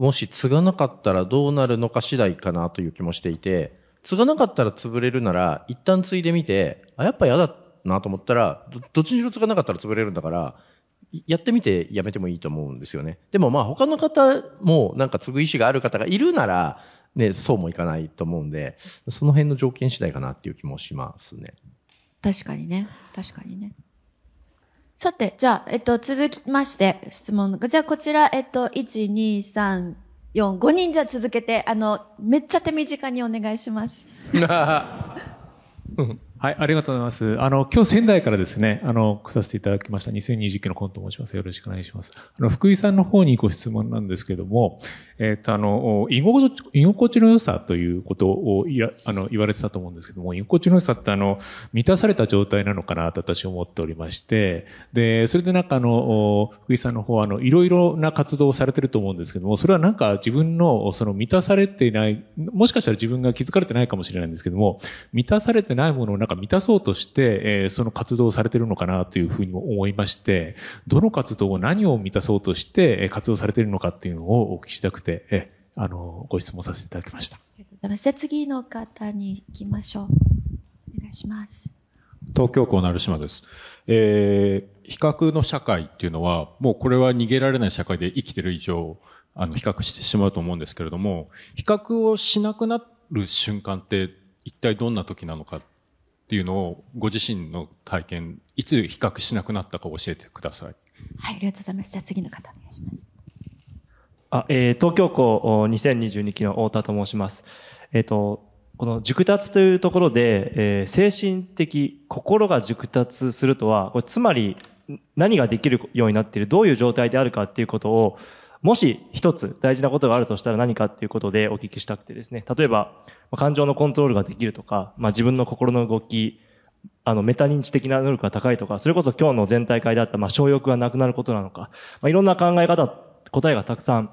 もし継がなかったらどうなるのか次第かなという気もしていて、継がなかったら潰れるなら、一旦継いでみて、あ、やっぱ嫌だなと思ったら、どどっちにしろ継がなかったら潰れるんだから、やってみてやめてもいいと思うんですよね。でもまあ他の方もなんか継ぐ意思がある方がいるなら、ね、そうもいかないと思うんで、その辺の条件次第かなっていう気もしますね。確かにね。確かにね。さて、じゃあ、えっと、続きまして、質問が。じゃあ、こちら、えっと、1、2、3、4、5人じゃ続けて、あの、めっちゃ手短にお願いします。はい、ありがとうございます。あの、今日仙台からですね、あの、来させていただきました2020期のコンと申します。よろしくお願いします。あの、福井さんの方にご質問なんですけども、えっ、と、あの、居心地、居心地の良さということをいや、あの、言われてたと思うんですけども、居心地の良さってあの、満たされた状態なのかなと私思っておりまして、で、それでなんかあの、福井さんの方はあの、いろいろな活動をされてると思うんですけども、それはなんか自分のその満たされていない、もしかしたら自分が気づかれてないかもしれないんですけども、満たされてないものをか満たそうとして、えーその活動をされてるのかなというふうにも思いまして、どの活動を何を満たそうとしてえー活動されているのかっていうのをお聞きしたくて、えーあの、ご質問させていただきました。ありがとうございます。じゃあ次の方に行きましょう。お願いします。東京港成島です。えー、比較の社会っていうのは、もうこれは逃げられない社会で生きてる以上、あの、比較してしまうと思うんですけれども、比較をしなくなる瞬間って一体どんな時なのかっていうのを、ご自身の体験、いつ比較しなくなったか教えてください。はい、ありがとうございます。じゃあ次の方お願いします。あ、えー東京港お2022期の太田と申します。えっ、と、この熟達というところで、えー精神的、心が熟達するとは、これつまり何ができるようになっている、どういう状態であるかっていうことを、もし一つ大事なことがあるとしたら何かっていうことでお聞きしたくてですね。例えば、まあ感情のコントロールができるとか、まあ、自分の心の動き、あの、メタ認知的な能力が高いとか、それこそ今日の全体会であった、まあ、小欲がなくなることなのか、まあ、いろんな考え方、答えがたくさん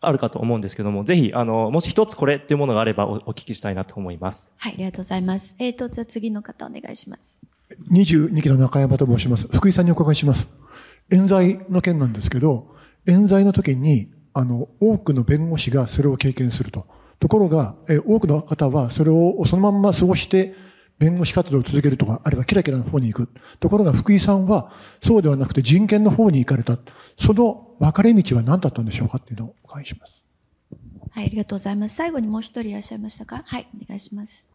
あるかと思うんですけども、ぜひ、あの、もし一つこれっていうものがあればおお聞きしたいなと思います。はい、ありがとうございます。えっ、と、じゃあ次の方お願いします。22期の中山と申します。福井さんにお伺いします。冤罪の件なんですけど、冤罪の時に、あの、多くの弁護士がそれを経験すると。ところが、え多くの方はそれをそのまんま過ごして、弁護士活動を続けるとか、あるいはキラキラの方に行く。ところが福井さんは、そうではなくて人権の方に行かれた。その分かれ道は何だったんでしょうかっていうのをお伺いします。はい、ありがとうございます。最後にもう一人いらっしゃいましたか？はい、お願いします。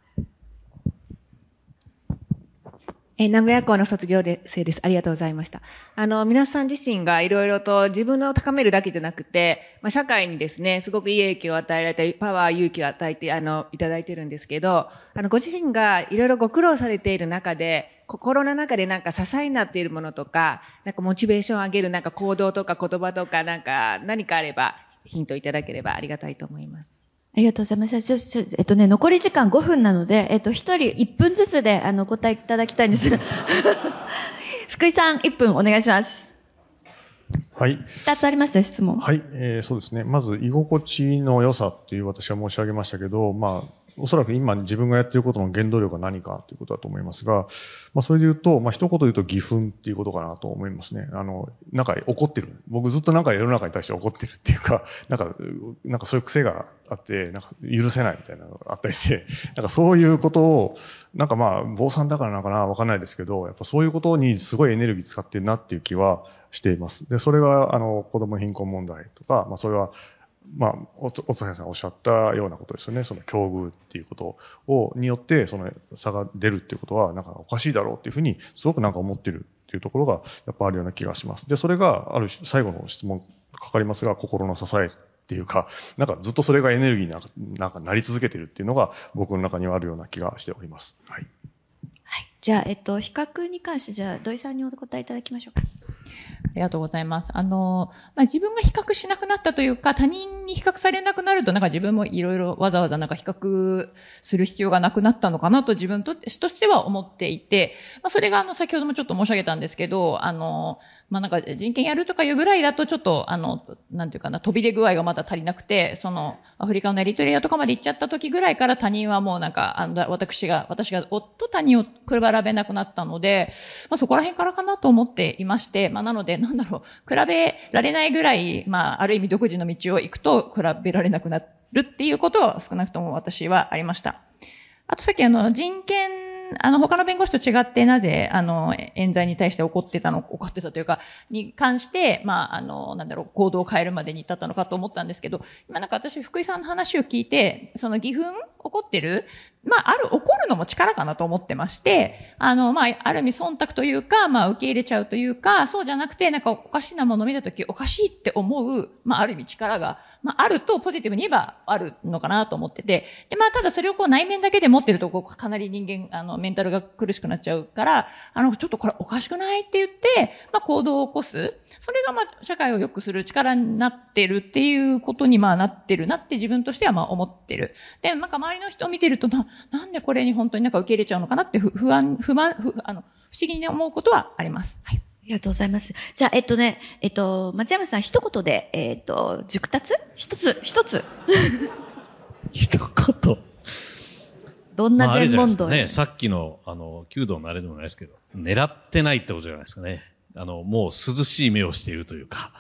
え名古屋校の卒業生です。ありがとうございました。あの、皆さん自身がいろいろと自分を高めるだけじゃなくて、まあ、社会にですね、すごくいい影響を与えられて、パワー、勇気を与えて、あの、いただいてるんですけど、あの、ご自身がいろいろご苦労されている中で、心の中でなんか支えになっているものとか、なんかモチベーションを上げるなんか行動とか言葉とか、なんか何かあれば、ヒントいただければありがたいと思います。ありがとうございます。ちょちょえっとね、残り時間5分なので、えっと、一人1分ずつで、あの、お答えいただきたいんです。福井さん、1分お願いします。はい。2つありますよ、質問。はい、えーそうですね。まず、居心地の良さっていう私は申し上げましたけど、まあ、おそらく今自分がやっていることの原動力が何かということだと思いますが、まあ、それで言うと、まあ、一言言うと義憤っていうことかなと思いますね。あの、なんか怒ってる。僕ずっとなんか世の中に対して怒ってるっていうか、なんか、なんかそういう癖があって、なんか許せないみたいなのがあったりして、なんかそういうことを、なんかまあ、坊さんだからなのかなわかんないですけど、やっぱそういうことにすごいエネルギー使ってるなっていう気はしています。で、それが、あの、子供貧困問題とか、まあ、それは、まあ、おつ、おつさんがおっしゃったようなことですよね。その境遇っていうことを、によって、その差が出るっていうことは、なんかおかしいだろうっていうふうに、すごくなんか思ってるっていうところが、やっぱあるような気がします。で、それが、ある、最後の質問かかりますが、心の支えっていうか、なんかずっとそれがエネルギーになんかなんかなり続けてるっていうのが、僕の中にはあるような気がしております。はいはい。じゃあ、えっと、比較に関して、じゃあ、土井さんにお答えいただきましょうか。ありがとうございます。あの、まあ、自分が比較しなくなったというか、他人に比較されなくなると、なんか自分もいろいろわざわざなんか比較する必要がなくなったのかなと自分ととしては思っていて、まあ、それがあの、先ほどもちょっと申し上げたんですけど、あの、まあ、なんか人権やるとかいうぐらいだとちょっと、あの、なんていうかな、飛び出具合がまだ足りなくて、その、アフリカのエリトリアとかまで行っちゃった時ぐらいから他人はもうなんか、あの、私が、私が夫他人を比べなくなったので、まあ、そこら辺からかなと思っていまして、ま、まあなので、なんだろう、比べられないぐらい、まあ、ある意味独自の道を行くと比べられなくなるっていうことは少なくとも私はありました。あとさっきあの、人権、あの、他の弁護士と違ってなぜ、あの、冤罪に対して怒ってたの、怒ってたというか、に関して、まあ、あの、なんだろう、行動を変えるまでに至ったのかと思ったんですけど、今なんか私、福井さんの話を聞いて、その義憤怒ってる？まあ、ある、怒るのも力かなと思ってまして、あの、まあ、ある意味忖度というか、まあ、受け入れちゃうというか、そうじゃなくて、なんかおかしなものを見たとき、おかしいって思う、まあ、ある意味力が、まあ、あるとポジティブに言えばあるのかなと思ってて、で、まあ、ただそれをこう内面だけで持ってると、こう、かなり人間、あの、メンタルが苦しくなっちゃうから、あの、ちょっとこれおかしくないって言って、まあ、行動を起こす。それがまあ社会を良くする力になってるっていうことにまあなってるなって自分としてはまあ思ってる。で、なんか周りの人を見てるとな、なんでこれに本当になんか受け入れちゃうのかなって不安、不満、不あの不思議に思うことはあります。はい。ありがとうございます。じゃあ、えっとね、えっと、松山さん一言で、えっと、熟達？一つ、一つ。一言。どんな全問答、まあ、ね、さっきの、あの、弓道のあれでもないですけど、狙ってないってことじゃないですかね。あの、もう涼しい目をしているというか、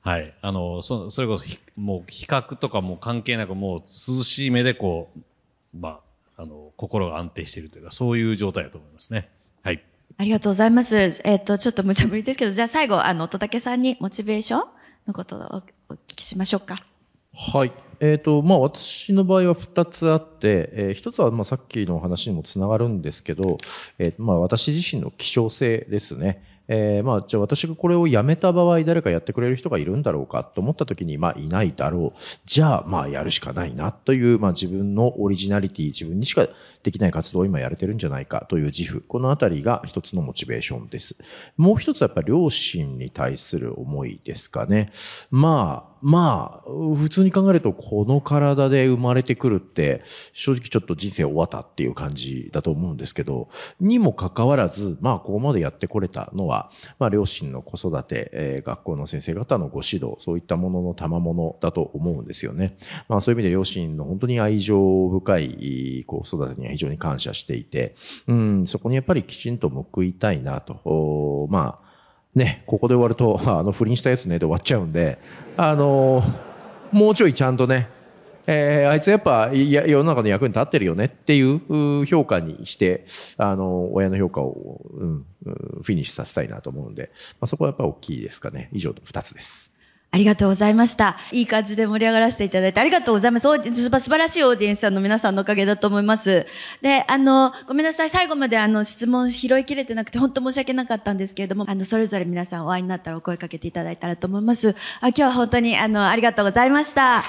はい。あの、そ、それこそ、もう比較とかも関係なく、もう涼しい目でこう、まあ、あの、心が安定しているというか、そういう状態だと思いますね。はい。ありがとうございます。えっ、ー、と、ちょっと無茶ぶりですけど、じゃあ最後、あの、乙武さんにモチベーションのことをお聞きしましょうか。はい。えっ、ー、と、まあ、私の場合は二つあって、えー、一つは、まあ、さっきの話にもつながるんですけど、えー、まあ、私自身の希少性ですね。えー、まあ、じゃあ私がこれをやめた場合、誰かやってくれる人がいるんだろうかと思った時に、まあ、いないだろう。じゃあ、まあ、やるしかないなという、まあ、自分のオリジナリティ、自分にしかできない活動を今やれてるんじゃないかという自負。このあたりが一つのモチベーションです。もう一つはやっぱり両親に対する思いですかね。まあ、まあ、普通に考えると、この体で生まれてくるって、正直ちょっと人生終わったっていう感じだと思うんですけど、にもかかわらず、まあ、ここまでやってこれたのは、まあ、両親の子育て、えー、学校の先生方のご指導、そういったものの賜物だと思うんですよね。まあ、そういう意味で両親の本当に愛情深い、こう、育てには非常に感謝していて、うん、そこにやっぱりきちんと報いたいなと、まあ、ね、ここで終わると、あの、不倫したやつね、で終わっちゃうんで、あの、もうちょいちゃんとね、えー、あいつやっぱや世の中の役に立ってるよねっていう評価にして、あの、親の評価を、うん、フィニッシュさせたいなと思うんで、まあ、そこはやっぱ大きいですかね。以上の二つです。ありがとうございました。いい感じで盛り上がらせていただいてありがとうございます。素晴らしいオーディエンスさんの皆さんのおかげだと思います。で、あの、ごめんなさい。最後まであの、質問拾いきれてなくて本当申し訳なかったんですけれども、あの、それぞれ皆さんお会いになったらお声かけていただいたらと思います。あ今日は本当にあの、ありがとうございました。